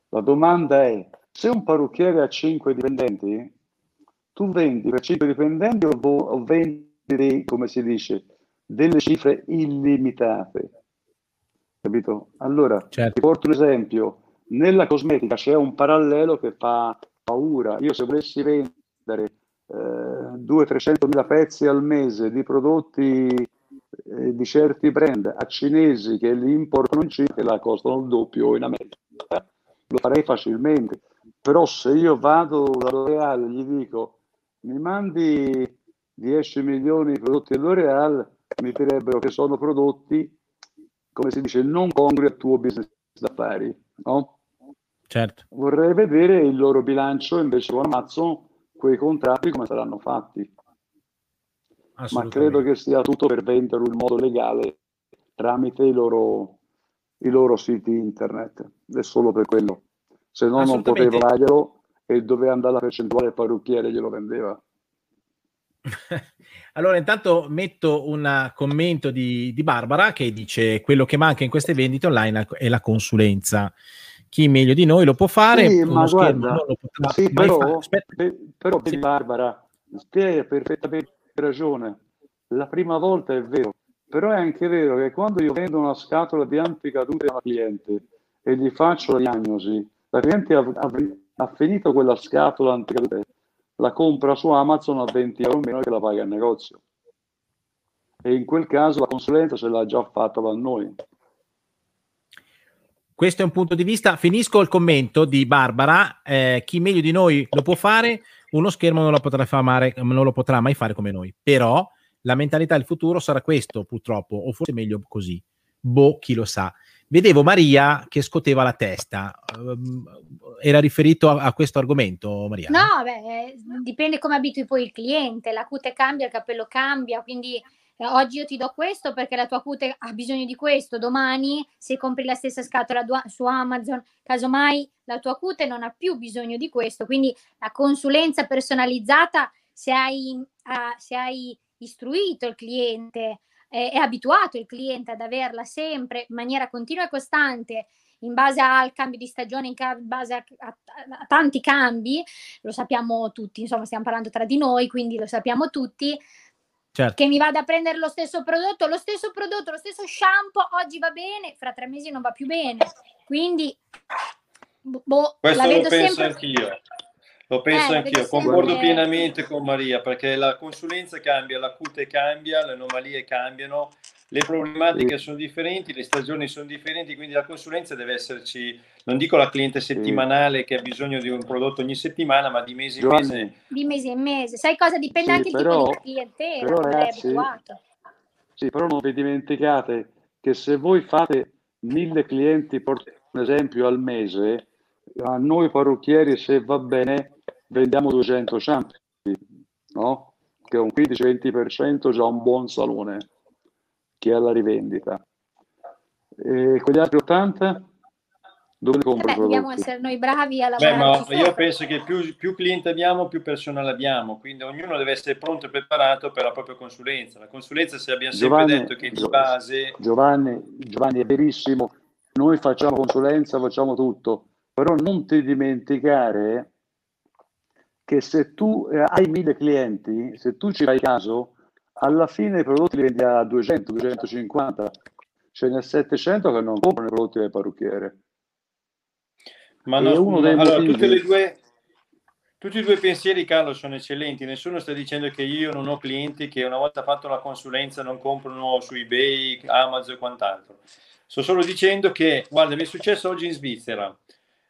La domanda è, se un parrucchiere ha 5 dipendenti, tu vendi per 5 dipendenti o, o vendi, dei- come si dice, delle cifre illimitate? Capito? Allora, Certo. ti porto un esempio. Nella cosmetica c'è un parallelo che fa paura. Io se volessi vendere eh, 200-300 mila pezzi al mese di prodotti eh, di certi brand a cinesi che li importano in Cina, che la costano il doppio in America, lo farei facilmente. Però se io vado da L'Oreal e gli dico mi mandi 10 milioni di prodotti L'Oreal, mi direbbero che sono prodotti, come si dice, non congrui al tuo business d'affari, no? Certo. Vorrei vedere il loro bilancio invece con Amazon, quei contratti come saranno fatti. Ma credo che sia tutto per venderlo in modo legale tramite i loro, i loro siti internet. È solo per quello. Se no non poteva darglielo e doveva andare la percentuale il parrucchiere glielo vendeva. Allora, intanto metto un commento di, di Barbara che dice: Quello che manca in queste vendite online è la consulenza. Chi meglio di noi lo può fare, Sì, ma guarda, non lo potrà sì, però, fare. Aspetta, pe- però vedi, Barbara, te hai perfettamente ragione. La prima volta è vero, però è anche vero che quando io vendo una scatola di anticadute a una cliente e gli faccio la diagnosi, la cliente ha, ha- ha finito quella scatola anticadute, la compra su Amazon a 20 euro meno che la paga al negozio. E in quel caso la consulenza ce l'ha già fatta da noi. questo è un punto di vista. Finisco il commento di Barbara. eh, chi meglio di noi lo può fare, uno schermo non lo potrà, fare, non lo potrà mai fare come noi. Però la mentalità del futuro sarà questo, purtroppo, o forse meglio così. Boh, chi lo sa. Vedevo Maria che scoteva la testa. Ehm, era riferito a, a questo argomento, Maria? No, beh, eh, dipende come abitui poi il cliente, la cute cambia, il capello cambia, quindi eh, oggi io ti do questo perché la tua cute ha bisogno di questo, domani se compri la stessa scatola su Amazon, casomai la tua cute non ha più bisogno di questo, quindi la consulenza personalizzata, se hai, ah, se hai istruito il cliente eh, e abituato il cliente ad averla sempre in maniera continua e costante, in base al cambio di stagione, in base a, a- a tanti cambi, lo sappiamo tutti, insomma stiamo parlando tra di noi, quindi lo sappiamo tutti, Certo. che mi vada a prendere lo stesso prodotto, lo stesso prodotto, lo stesso shampoo, oggi va bene, fra tre mesi non va più bene. Quindi, boh, Questo la lo vedo penso sempre... anch'io. Lo penso Eh, anch'io, concordo sempre- pienamente con Maria perché la consulenza cambia, la cute cambia, le anomalie cambiano, le problematiche sono differenti, le stagioni sono differenti, quindi la consulenza deve esserci, non dico la cliente settimanale che ha bisogno di un prodotto ogni settimana, ma di mese in mese. Di mese in mese. Sai cosa? Dipende Sì, anche il però- tipo di clientela, però, ragazzi, abituato. Sì, però non vi dimenticate che se voi fate mille clienti, un esempio, al mese, a noi parrucchieri, se va bene, vendiamo 200 shampoo, no? Che è un 15-20% già un buon salone che ha la rivendita. E quegli altri 80? Dove ne Eh compro beh, dobbiamo essere noi bravi a Beh, ma lavorarci io penso che più, più clienti abbiamo, più personale abbiamo, quindi ognuno deve essere pronto e preparato per la propria consulenza. La consulenza, se abbiamo sempre Giovanni, detto che di base Giovanni, Giovanni, è verissimo, noi facciamo consulenza, facciamo tutto, però non ti dimenticare che se tu eh, hai mille clienti, se tu ci fai caso, alla fine i prodotti li vendi a 200, 250, ce n'è 700 che non comprano i prodotti del parrucchiere. Ma no, uno dei allora, motivi- tutte le due, tutti e due i pensieri, Carlo, sono eccellenti. Nessuno sta dicendo che io non ho clienti che una volta fatto la consulenza non comprano su eBay, Amazon e quant'altro. sto solo dicendo che, guarda, mi è successo oggi in Svizzera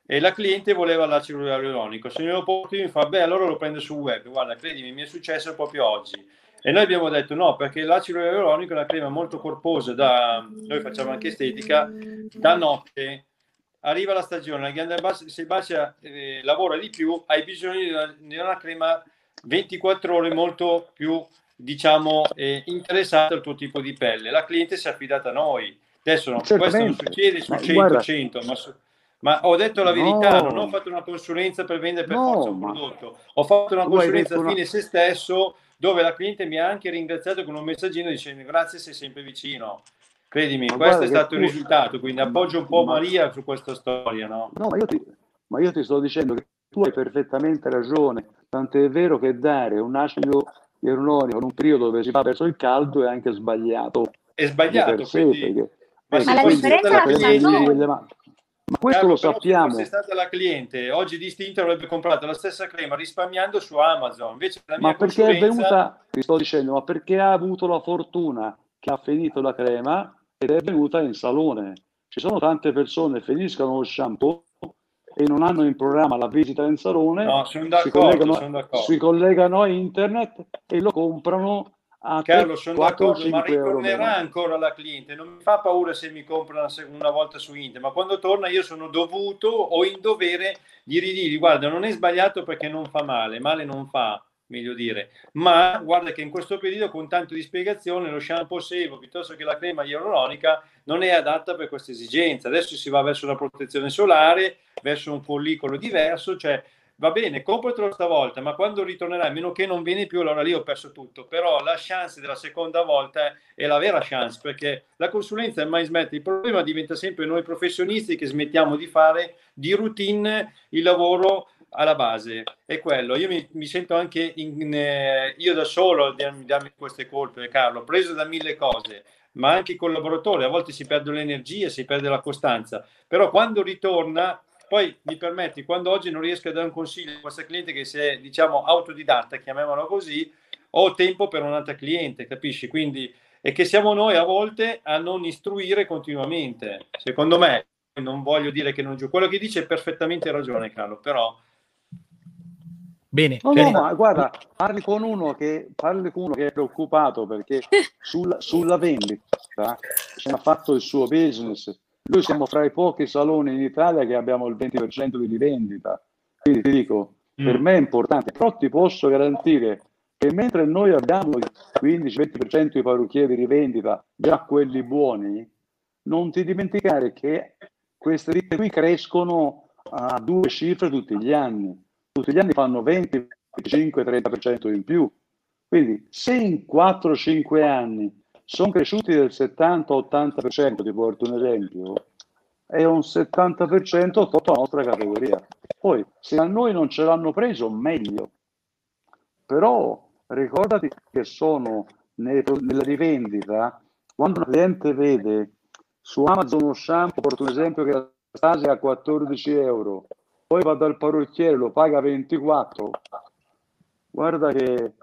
e la cliente voleva l'acido ialuronico, se glielo porto mi fa, beh, allora lo prendo sul web, guarda, credimi, mi è successo proprio oggi. E noi abbiamo detto no, perché l'acido ialuronico è una crema molto corposa, da, noi facciamo anche estetica, da notte arriva la stagione, la ghianda se il bacia eh, lavora di più, hai bisogno di una, di una, crema 24 ore molto più, diciamo, eh, interessata al tuo tipo di pelle. La cliente si è affidata a noi. Adesso no, questo non succede su 100-100, ma, su, ma, ho detto la verità, no. non ho fatto una consulenza per vendere per no, forza un prodotto, ho fatto una consulenza a fine una... se stesso dove la cliente mi ha anche ringraziato con un messaggino dicendo grazie sei sempre vicino Credimi, ma questo è stato il risultato, quindi appoggio un po' ma... Maria su questa storia, no? No, ma io, ti, ma io ti sto dicendo che tu hai perfettamente ragione, tant'è vero che dare un acido ialuronico in un periodo dove si va verso il caldo è anche sbagliato. È sbagliato, quindi... perché, ma, ma la differenza la facciamo Ma questo Carlo, lo sappiamo. Se stata la cliente, oggi distinta avrebbe comprato la stessa crema risparmiando su Amazon. Invece la mia ma perché consulenza... è venuta, ti sto dicendo, ma perché ha avuto la fortuna che ha finito la crema ed è venuta in salone. Ci sono tante persone che finiscono lo shampoo e non hanno in programma la visita in salone, no, sono si, collegano, si collegano a internet e lo comprano a Carlo, sono 4, d'accordo, ma ritornerà ancora la cliente. Non mi fa paura se mi compra una, volta su internet, ma quando torna io sono dovuto o in dovere di ridire, guarda, non è sbagliato perché non fa male, male non fa meglio dire. Ma guarda che in questo periodo, con tanto di spiegazione, lo shampoo sebo piuttosto che la crema ialuranica non è adatta per questa esigenza. Adesso si va verso una protezione solare, verso un follicolo diverso, cioè va bene, compratelo stavolta, ma quando ritornerai, a meno che non viene più, allora lì ho perso tutto. Però la chance della seconda volta è la vera chance, perché la consulenza mai smette. Il problema diventa sempre noi professionisti che smettiamo di fare di routine il lavoro alla base è quello. Io mi, mi sento anche in, eh, io da solo darmi, darmi queste colpe, Carlo, preso da mille cose, ma anche i collaboratori. A volte si perde l'energia, si perde la costanza, però quando ritorna, poi mi permetti, quando oggi non riesco a dare un consiglio a questa cliente che si è, diciamo, autodidatta, chiamiamola così, ho tempo per un'altra cliente, capisci? Quindi è che siamo noi a volte a non istruire continuamente. Secondo me, non voglio dire che non giù, quello che dice è perfettamente ragione, Carlo, però Bene. No, no, ma guarda, parli con uno che, parli con uno che è preoccupato perché sulla, sulla vendita ha fatto il suo business. Noi siamo fra i pochi saloni in Italia che abbiamo il 20% di rivendita. Quindi ti dico, mm. per me è importante, però ti posso garantire che mentre noi abbiamo il 15-20% di parrucchieri di rivendita, già quelli buoni, non ti dimenticare che queste ditte qui crescono a due cifre tutti gli anni tutti gli anni fanno 20, 25, 30% in più. Quindi se in 4-5 anni sono cresciuti del 70-80%, ti porto un esempio, è un 70% tutta la nostra categoria. Poi se a noi non ce l'hanno preso, meglio. Però ricordati che sono nella rivendita, quando un cliente vede su Amazon uno shampoo, porto un esempio che la stasi a 14 euro, poi va dal parrucchiere, lo paga 24. Guarda che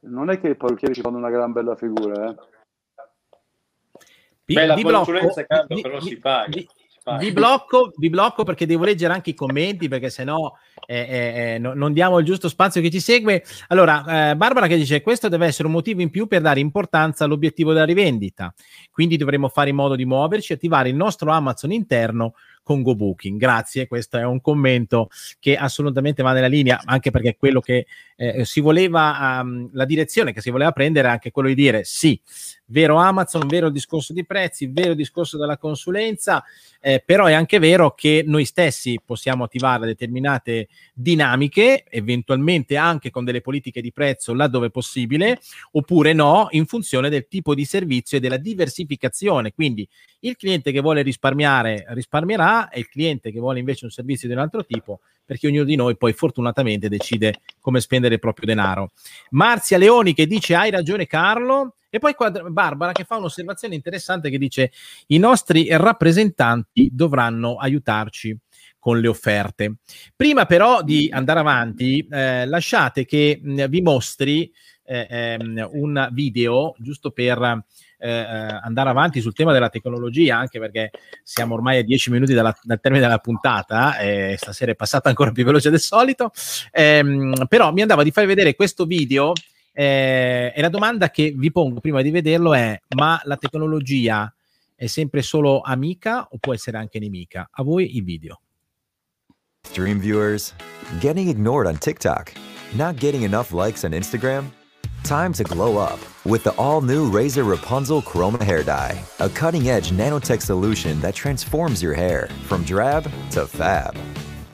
non è che i parrucchieri ci fanno una gran bella figura, eh. Beh, la consulenza cambia, però si paga. Vi blocco, vi blocco, perché devo leggere anche i commenti perché sennò eh, eh, eh, no, non diamo il giusto spazio che ci segue. Allora, eh, Barbara che dice questo deve essere un motivo in più per dare importanza all'obiettivo della rivendita. Quindi dovremo fare in modo di muoverci, attivare il nostro Amazon interno con GoBooking. Grazie, questo è un commento che assolutamente va nella linea, anche perché quello che eh, si voleva, um, la direzione che si voleva prendere è anche quello di dire sì, vero Amazon, vero il discorso di prezzi, vero il discorso della consulenza, eh, però è anche vero che noi stessi possiamo attivare determinate dinamiche, eventualmente anche con delle politiche di prezzo laddove possibile, oppure no, in funzione del tipo di servizio e della diversificazione. Quindi il cliente che vuole risparmiare risparmierà e il cliente che vuole invece un servizio di un altro tipo perché ognuno di noi poi fortunatamente decide come spendere il proprio denaro. Marzia Leoni che dice hai ragione Carlo e poi qua Barbara che fa un'osservazione interessante che dice i nostri rappresentanti dovranno aiutarci con le offerte. Prima però di andare avanti, eh, lasciate che mh, vi mostri eh, ehm, un video giusto per eh, eh, andare avanti sul tema della tecnologia, anche perché siamo ormai a dieci minuti dalla, dal termine della puntata e stasera è passata ancora più veloce del solito. Ehm, però mi andava di far vedere questo video eh, e la domanda che vi pongo prima di vederlo è: ma la tecnologia è sempre solo amica o può essere anche nemica? A voi il video. Stream viewers, getting ignored on TikTok, not getting enough likes on Instagram. Time to glow up with the all new Razor Rapunzel Chroma Hair Dye, a cutting edge nanotech solution that transforms your hair from drab to fab.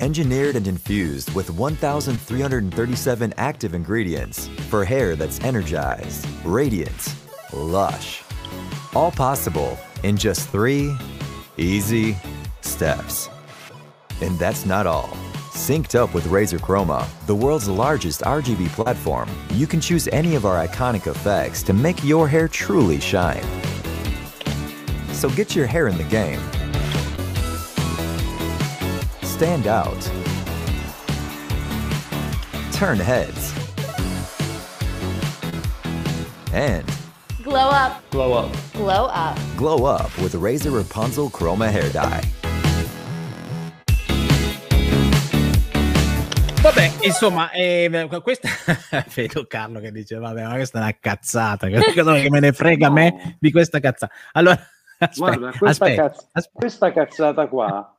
Engineered and infused with 1,337 active ingredients for hair that's energized, radiant, lush. All possible in just three easy steps. And that's not all. Synced up with Razer Chroma, the world's largest RGB platform, you can choose any of our iconic effects to make your hair truly shine. So get your hair in the game. Stand out. Turn heads. And Glow up. Glow up. Glow up. glow up with Razer Rapunzel Chroma Hair Dye. Vabbè, insomma, eh, questa vedo Carlo che dice: Vabbè, ma questa è una cazzata. Cosa che me ne frega a me di questa cazzata? Allora, aspetta, Guarda, questa, aspetta, cazz- aspetta. questa cazzata qua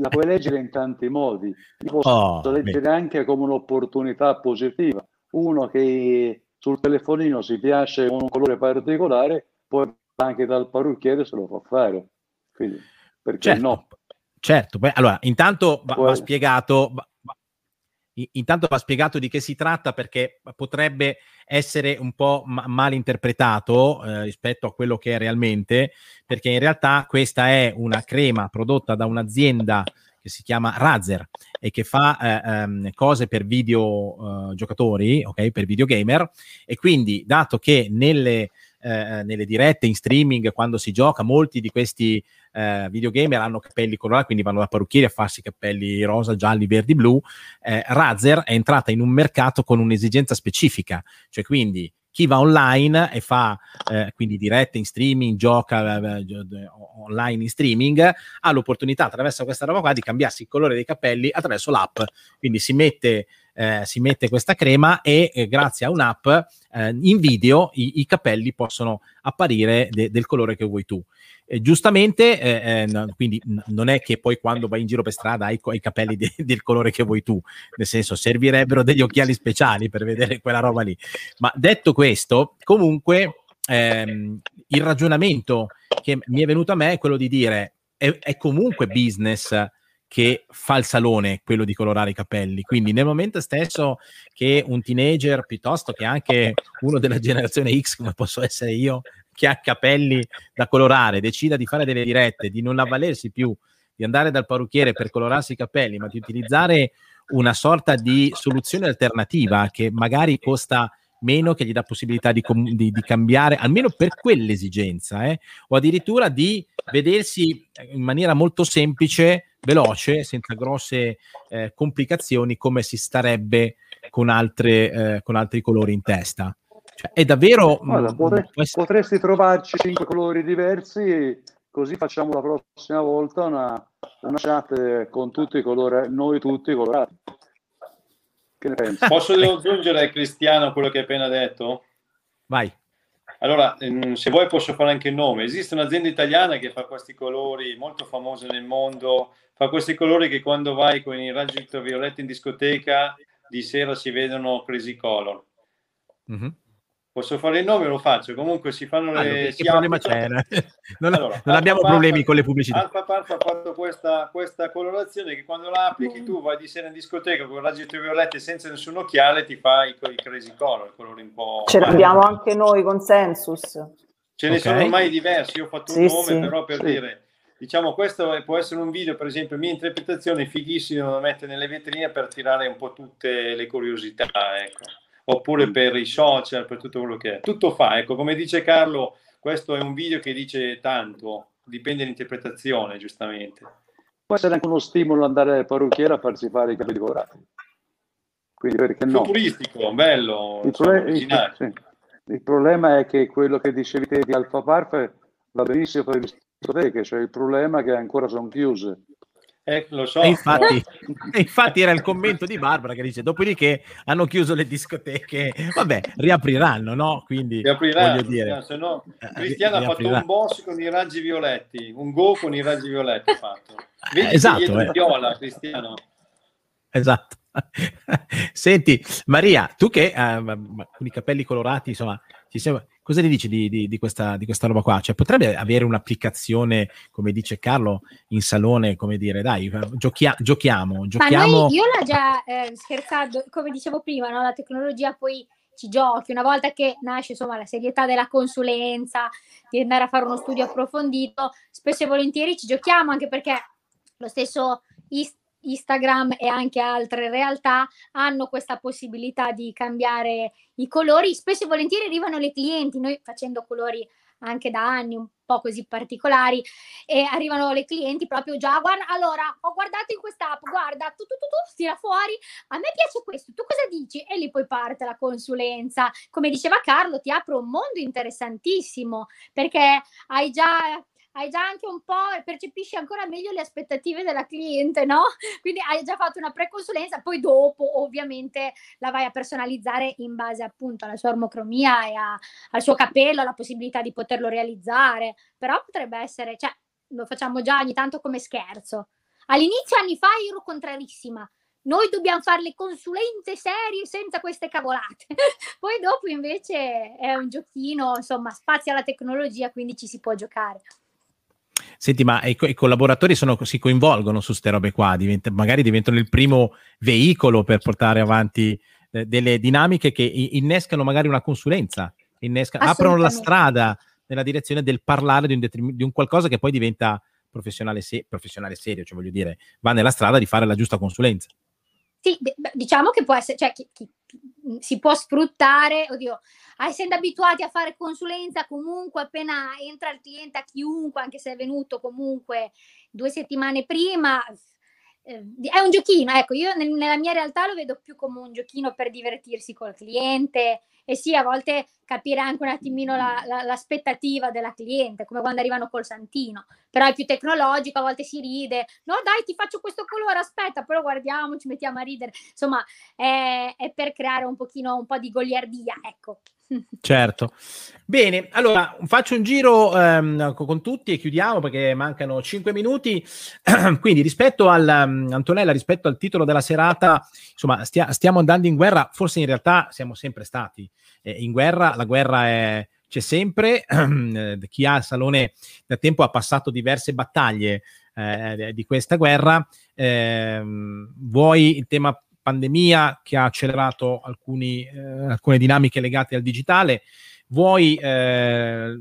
la puoi leggere in tanti modi. Io posso Oh, leggere bene. anche come un'opportunità positiva. Uno che sul telefonino si piace con un colore particolare, poi anche dal parrucchiere se lo fa fare. Quindi, perché Certo, no? certo. Beh, allora, intanto va, va spiegato. va- Intanto va spiegato di che si tratta perché potrebbe essere un po' ma- mal interpretato eh, rispetto a quello che è realmente, perché in realtà questa è una crema prodotta da un'azienda che si chiama Razer e che fa eh, ehm, cose per video eh, giocatori, ok, per videogamer. E quindi dato che nelle, eh, nelle dirette in streaming quando si gioca molti di questi eh, videogamer hanno capelli colorati, quindi vanno da parrucchieri a farsi capelli rosa, gialli, verdi, blu. Eh, Razer è entrata in un mercato con un'esigenza specifica, cioè quindi chi va online e fa eh, quindi dirette in streaming, gioca eh, de- online in streaming, ha l'opportunità attraverso questa roba qua di cambiarsi il colore dei capelli attraverso l'app. Quindi si mette, eh, si mette questa crema e eh, grazie a un'app eh, in video i, i capelli possono apparire de- del colore che vuoi tu. Eh, giustamente, eh, eh, no- quindi n- non è che poi quando vai in giro per strada hai, co- i capelli de- del colore che vuoi tu, nel senso servirebbero degli occhiali speciali per vedere quella roba lì. Ma detto questo, comunque ehm, il ragionamento che mi è venuto a me è quello di dire è, è comunque business che fa il salone quello di colorare i capelli. Quindi nel momento stesso che un teenager piuttosto che anche uno della generazione X, come posso essere io, che ha capelli da colorare, decida di fare delle dirette, di non avvalersi più di andare dal parrucchiere per colorarsi i capelli, ma di utilizzare una sorta di soluzione alternativa che magari costa meno, che gli dà possibilità di, com- di- di cambiare, almeno per quell'esigenza, eh, o addirittura di vedersi in maniera molto semplice, veloce, senza grosse eh, complicazioni, come si starebbe con, altre, eh, con altri colori in testa. Cioè, è davvero... Guarda, mm, potre- può essere- potresti trovarci cinque colori diversi, così facciamo la prossima volta una, una chat con tutti i colori, noi tutti colorati. Che ne pensi? Posso aggiungere, Cristiano, quello che hai appena detto? Vai. Allora, ehm, se vuoi posso fare anche il nome. Esiste un'azienda italiana che fa questi colori molto famosa nel mondo, fa questi colori che quando vai con i raggi ultravioletti in discoteca di sera si vedono crazy color. Mhm. Posso fare il nome lo faccio? Comunque si fanno Allora, le... che si problema c'è? Non, Allora, non abbiamo problemi con le pubblicità. Alpha Park ha fatto questa, questa colorazione che quando la applichi tu vai di sera in discoteca con raggi ultravioletti senza nessun occhiale ti fa i, i crazy color, colori un po'... Ce l'abbiamo anche noi, consensus. Ce ne Ok. sono ormai diversi, io ho fatto Sì, un nome sì. però per Sì. dire, diciamo questo può essere un video, per esempio, mia interpretazione fighissimo da mettere nelle vetrine per tirare un po' tutte le curiosità, ecco. Oppure per i social, per tutto quello che è. Tutto fa, ecco, come dice Carlo, questo è un video che dice tanto, dipende dall'interpretazione, giustamente. Può essere anche uno stimolo andare al parrucchiere a farsi fare i capelli colorati. Quindi perché no? Futuristico, bello, Il problema, originale. sì. Il problema è che quello che dicevi te di Alfa Parf va benissimo per le discoteche, cioè il problema è che ancora sono chiuse. Eh, lo so. E infatti, e infatti era il commento di Barbara che dice dopodiché hanno chiuso le discoteche. Vabbè riapriranno no? Quindi Riapriranno, dire se no, eh, Cristiano ha fatto un boss con i raggi violetti un go con i raggi violetti fatto. Vedi esatto, eh. viola Cristiano. Esatto. Senti Maria tu che eh, con i capelli colorati insomma ci sembra- cosa ne dici di, di- di questa, di questa roba qua? Cioè, potrebbe avere un'applicazione, come dice Carlo, in salone, come dire, dai, giochia- giochiamo, Ma giochiamo. noi, io l'ho già eh, scherzato, come dicevo prima, no? la tecnologia poi ci giochi, una volta che nasce insomma la serietà della consulenza, di andare a fare uno studio approfondito, spesso e volentieri ci giochiamo anche perché lo stesso Is- Instagram e anche altre realtà hanno questa possibilità di cambiare i colori, spesso e volentieri arrivano le clienti, noi facendo colori anche da anni un po' così particolari e arrivano le clienti proprio già guarda allora ho guardato in quest'app guarda tu tu tu tu tira fuori a me piace questo tu cosa dici? E lì poi parte la consulenza. Come diceva Carlo ti apre un mondo interessantissimo perché hai già hai già anche un po' percepisci ancora meglio le aspettative della cliente, no? Quindi hai già fatto una preconsulenza, poi dopo ovviamente la vai a personalizzare in base appunto alla sua ormocromia e a- al suo capello, alla possibilità di poterlo realizzare, però potrebbe essere, cioè lo facciamo già ogni tanto come scherzo. All'inizio anni fa ero contrarissima. Noi dobbiamo fare le consulenze serie senza queste cavolate. Poi dopo invece è un giochino, insomma, spazia la tecnologia, quindi ci si può giocare. Senti, ma i, co- i collaboratori sono, si coinvolgono su queste robe qua, diventa- magari diventano il primo veicolo per portare avanti eh, delle dinamiche che innescano magari una consulenza, innesca- aprono la strada nella direzione del parlare di un, determin- di un qualcosa che poi diventa professionale, se- professionale serio, cioè voglio dire, va nella strada di fare la giusta consulenza. Sì, diciamo che può essere, cioè chi- chi- si può sfruttare, oddio, essendo abituati a fare consulenza comunque appena entra il cliente a chiunque, anche se è venuto comunque due settimane prima, è un giochino, ecco, io nel- nella mia realtà lo vedo più come un giochino per divertirsi col cliente e sì, a volte capire anche un attimino la- la- l'aspettativa della cliente, come quando arrivano col santino, però è più tecnologico, a volte si ride, no dai ti faccio questo colore, aspetta, però guardiamo, ci mettiamo a ridere, insomma è, è per creare un pochino, un po' di goliardia, ecco. Certo. Bene, allora faccio un giro ehm, co- con tutti e chiudiamo perché mancano 5 minuti. Quindi rispetto al um, Antonella, rispetto al titolo della serata, insomma, stia- stiamo andando in guerra, forse in realtà siamo sempre stati eh, in guerra, la guerra è- c'è sempre, Eh, chi ha il salone da tempo ha passato diverse battaglie eh, di questa guerra, Ehm, vuoi il tema pandemia che ha accelerato alcuni, eh, alcune dinamiche legate al digitale, vuoi eh,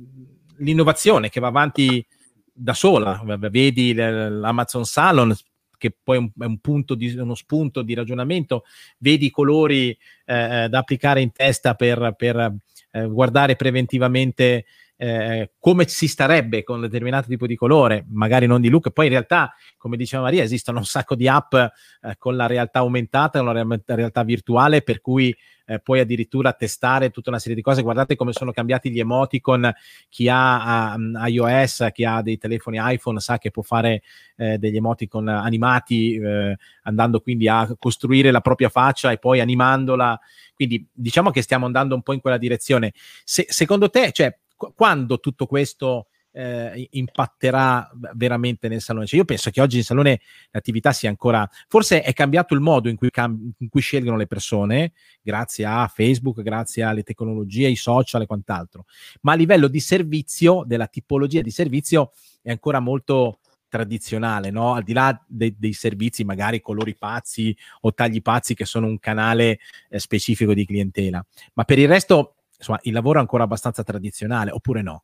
l'innovazione che va avanti da sola, vedi l'Amazon Salon che poi è un, è di, uno spunto di ragionamento, vedi i colori eh, da applicare in testa per, per eh, guardare preventivamente eh, come si starebbe con un determinato tipo di colore, magari non di look, poi in realtà, come diceva Maria, esistono un sacco di app eh, con la realtà aumentata, con la real- realtà virtuale, per cui eh, puoi addirittura testare tutta una serie di cose. Guardate come sono cambiati gli emoticon, chi ha um, iOS, chi ha dei telefoni iPhone sa che può fare eh, degli emoticon animati, eh, andando quindi a costruire la propria faccia e poi animandola. Quindi diciamo che stiamo andando un po' in quella direzione. Se- secondo te, cioè, quando tutto questo eh, impatterà veramente nel salone? Cioè, io penso che oggi in salone l'attività sia ancora, forse è cambiato il modo in cui, cam- in cui scelgono le persone, grazie a Facebook, grazie alle tecnologie, ai social e quant'altro, ma a livello di servizio, della tipologia di servizio, è ancora molto tradizionale, no? Al di là dei, dei servizi, magari colori pazzi o tagli pazzi, che sono un canale eh, specifico di clientela, ma per il resto, insomma, il lavoro è ancora abbastanza tradizionale, oppure no?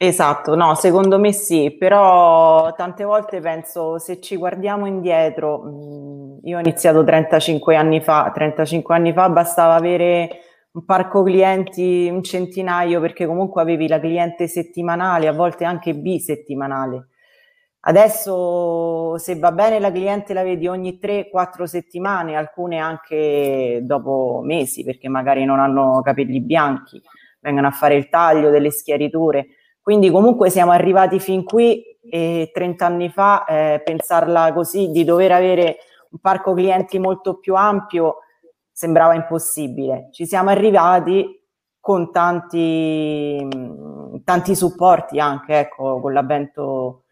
Esatto, no, secondo me sì, però tante volte penso se ci guardiamo indietro, mh, io ho iniziato 35 anni fa, 35 anni fa bastava avere un parco clienti, un centinaio, perché comunque avevi la cliente settimanale, a volte anche bisettimanale. Adesso se va bene la cliente la vedi ogni 3-4 settimane, alcune anche dopo mesi, perché magari non hanno capelli bianchi vengano a fare il taglio delle schiariture. Quindi comunque siamo arrivati fin qui e 30 anni fa eh, pensarla così, di dover avere un parco clienti molto più ampio, sembrava impossibile. Ci siamo arrivati con tanti, tanti supporti anche, ecco, con l'avvento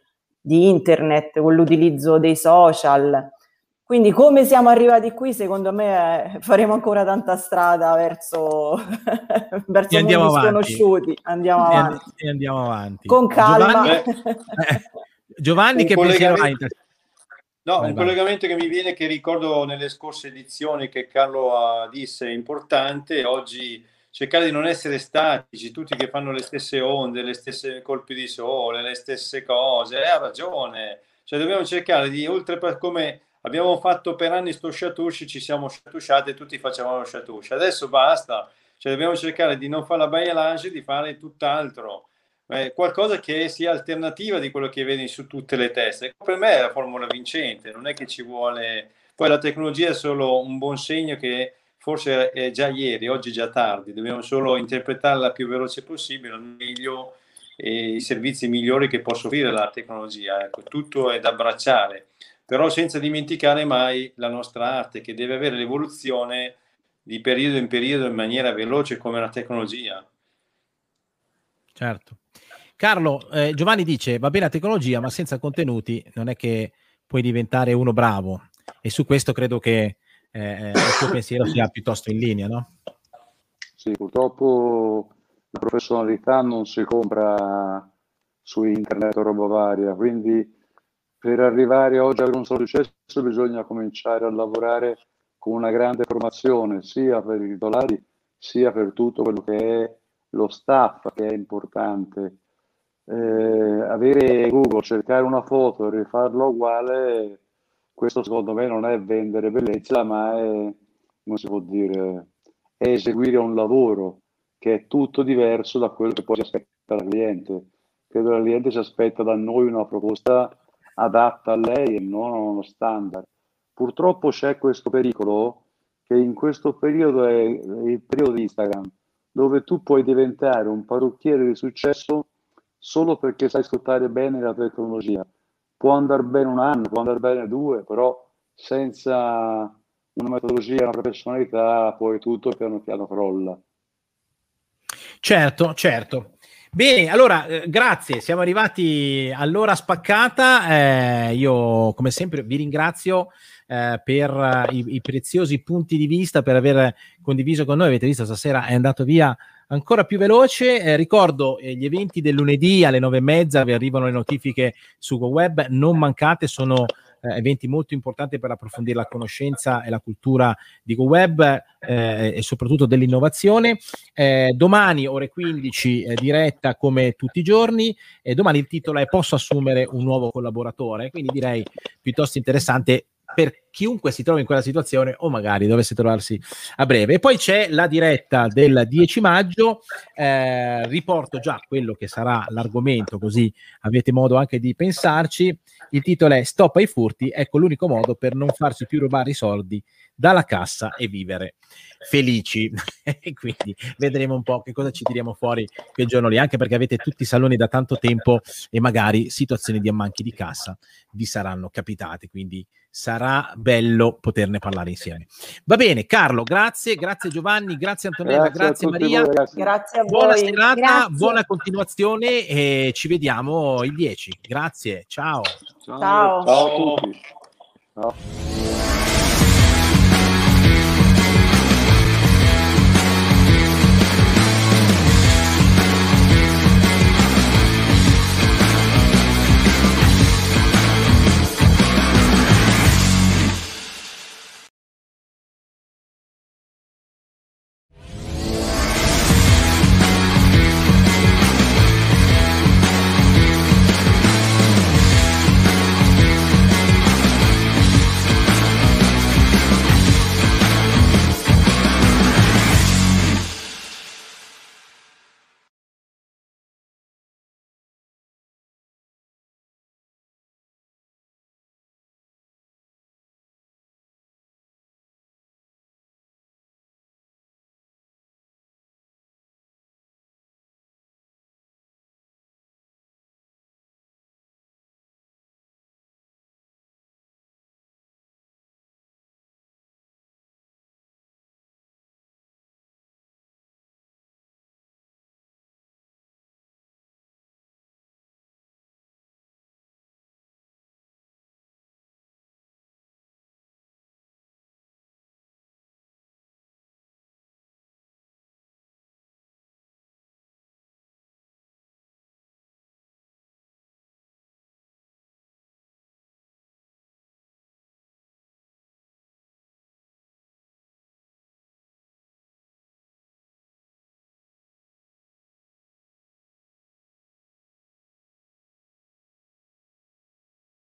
di internet, con l'utilizzo dei social. Quindi come siamo arrivati qui, secondo me eh, faremo ancora tanta strada verso, verso mondi avanti. sconosciuti. Andiamo and- avanti. e andiamo avanti. Con calma. Giovanni, Giovanni Un che pensiero collegamento- hai? in te- No, Vai, un vai. collegamento che mi viene che ricordo nelle scorse edizioni che Carlo ha disse è importante, oggi cercare di non essere statici, tutti che fanno le stesse onde, le stesse colpi di sole, le stesse cose, eh, ha ragione, cioè dobbiamo cercare di, oltre per come abbiamo fatto per anni sto sciatusci, ci siamo sciatusciati e tutti facevamo sciatusci, adesso basta, cioè dobbiamo cercare di non fare la bailage, di fare tutt'altro, eh, qualcosa che sia alternativa di quello che vedi su tutte le teste. Per me è la formula vincente, non è che ci vuole... Poi la tecnologia è solo un buon segno che forse è già ieri, oggi è già tardi, dobbiamo solo interpretarla più veloce possibile, al meglio i servizi migliori che possa offrire la tecnologia. Ecco, tutto è da abbracciare, però senza dimenticare mai la nostra arte che deve avere l'evoluzione di periodo in periodo in maniera veloce come la tecnologia. Certo. Carlo, eh, Giovanni dice va bene la tecnologia, ma senza contenuti non è che puoi diventare uno bravo. E su questo credo che eh, il tuo pensiero sia piuttosto in linea, no? Sì, purtroppo la professionalità non si compra su internet o roba varia, quindi per arrivare oggi ad un solo successo bisogna cominciare a lavorare con una grande formazione, sia per i titolari, sia per tutto quello che è lo staff, che è importante. Eh, avere Google, cercare una foto e rifarla uguale, questo secondo me non è vendere bellezza, ma è, come si può dire, è eseguire un lavoro che è tutto diverso da quello che poi si aspetta dal cliente. Credo che il cliente si aspetta da noi una proposta adatta a lei e non a uno standard. Purtroppo c'è questo pericolo che in questo periodo è il periodo di Instagram, dove tu puoi diventare un parrucchiere di successo solo perché sai sfruttare bene la tecnologia. Può andare bene un anno, può andare bene due, però senza una metodologia, una professionalità, poi tutto piano piano crolla. Certo, certo. Bene, allora, eh, grazie, siamo arrivati all'ora spaccata. Eh, io, come sempre, vi ringrazio eh, per i, i preziosi punti di vista, per aver condiviso con noi. Avete visto, stasera è andato via ancora più veloce. Eh, ricordo eh, gli eventi del lunedì alle nove e mezza, vi arrivano le notifiche su GoWeb, non mancate, sono eh, eventi molto importanti per approfondire la conoscenza e la cultura di GoWeb eh, e soprattutto dell'innovazione. Eh, domani ore 15 eh, diretta come tutti i giorni e domani il titolo è Posso assumere un nuovo collaboratore? Quindi direi piuttosto interessante per chiunque si trovi in quella situazione o magari dovesse trovarsi a breve. E poi c'è la diretta del 10 maggio, eh, riporto già quello che sarà l'argomento, così avete modo anche di pensarci. Il titolo è Stop ai furti, ecco l'unico modo per non farsi più rubare i soldi dalla cassa e vivere felici. e quindi vedremo un po' che cosa ci tiriamo fuori quel giorno lì, anche perché avete tutti i saloni da tanto tempo e magari situazioni di ammanchi di cassa vi saranno capitate, quindi sarà bello poterne parlare insieme. Va bene, Carlo, grazie, grazie Giovanni, grazie Antonella, Grazie grazie, Maria. voi. Grazie a Buona voi. serata, Grazie. buona continuazione e ci vediamo il 10. Grazie, ciao. Ciao, Ciao. ciao a tutti. Ciao.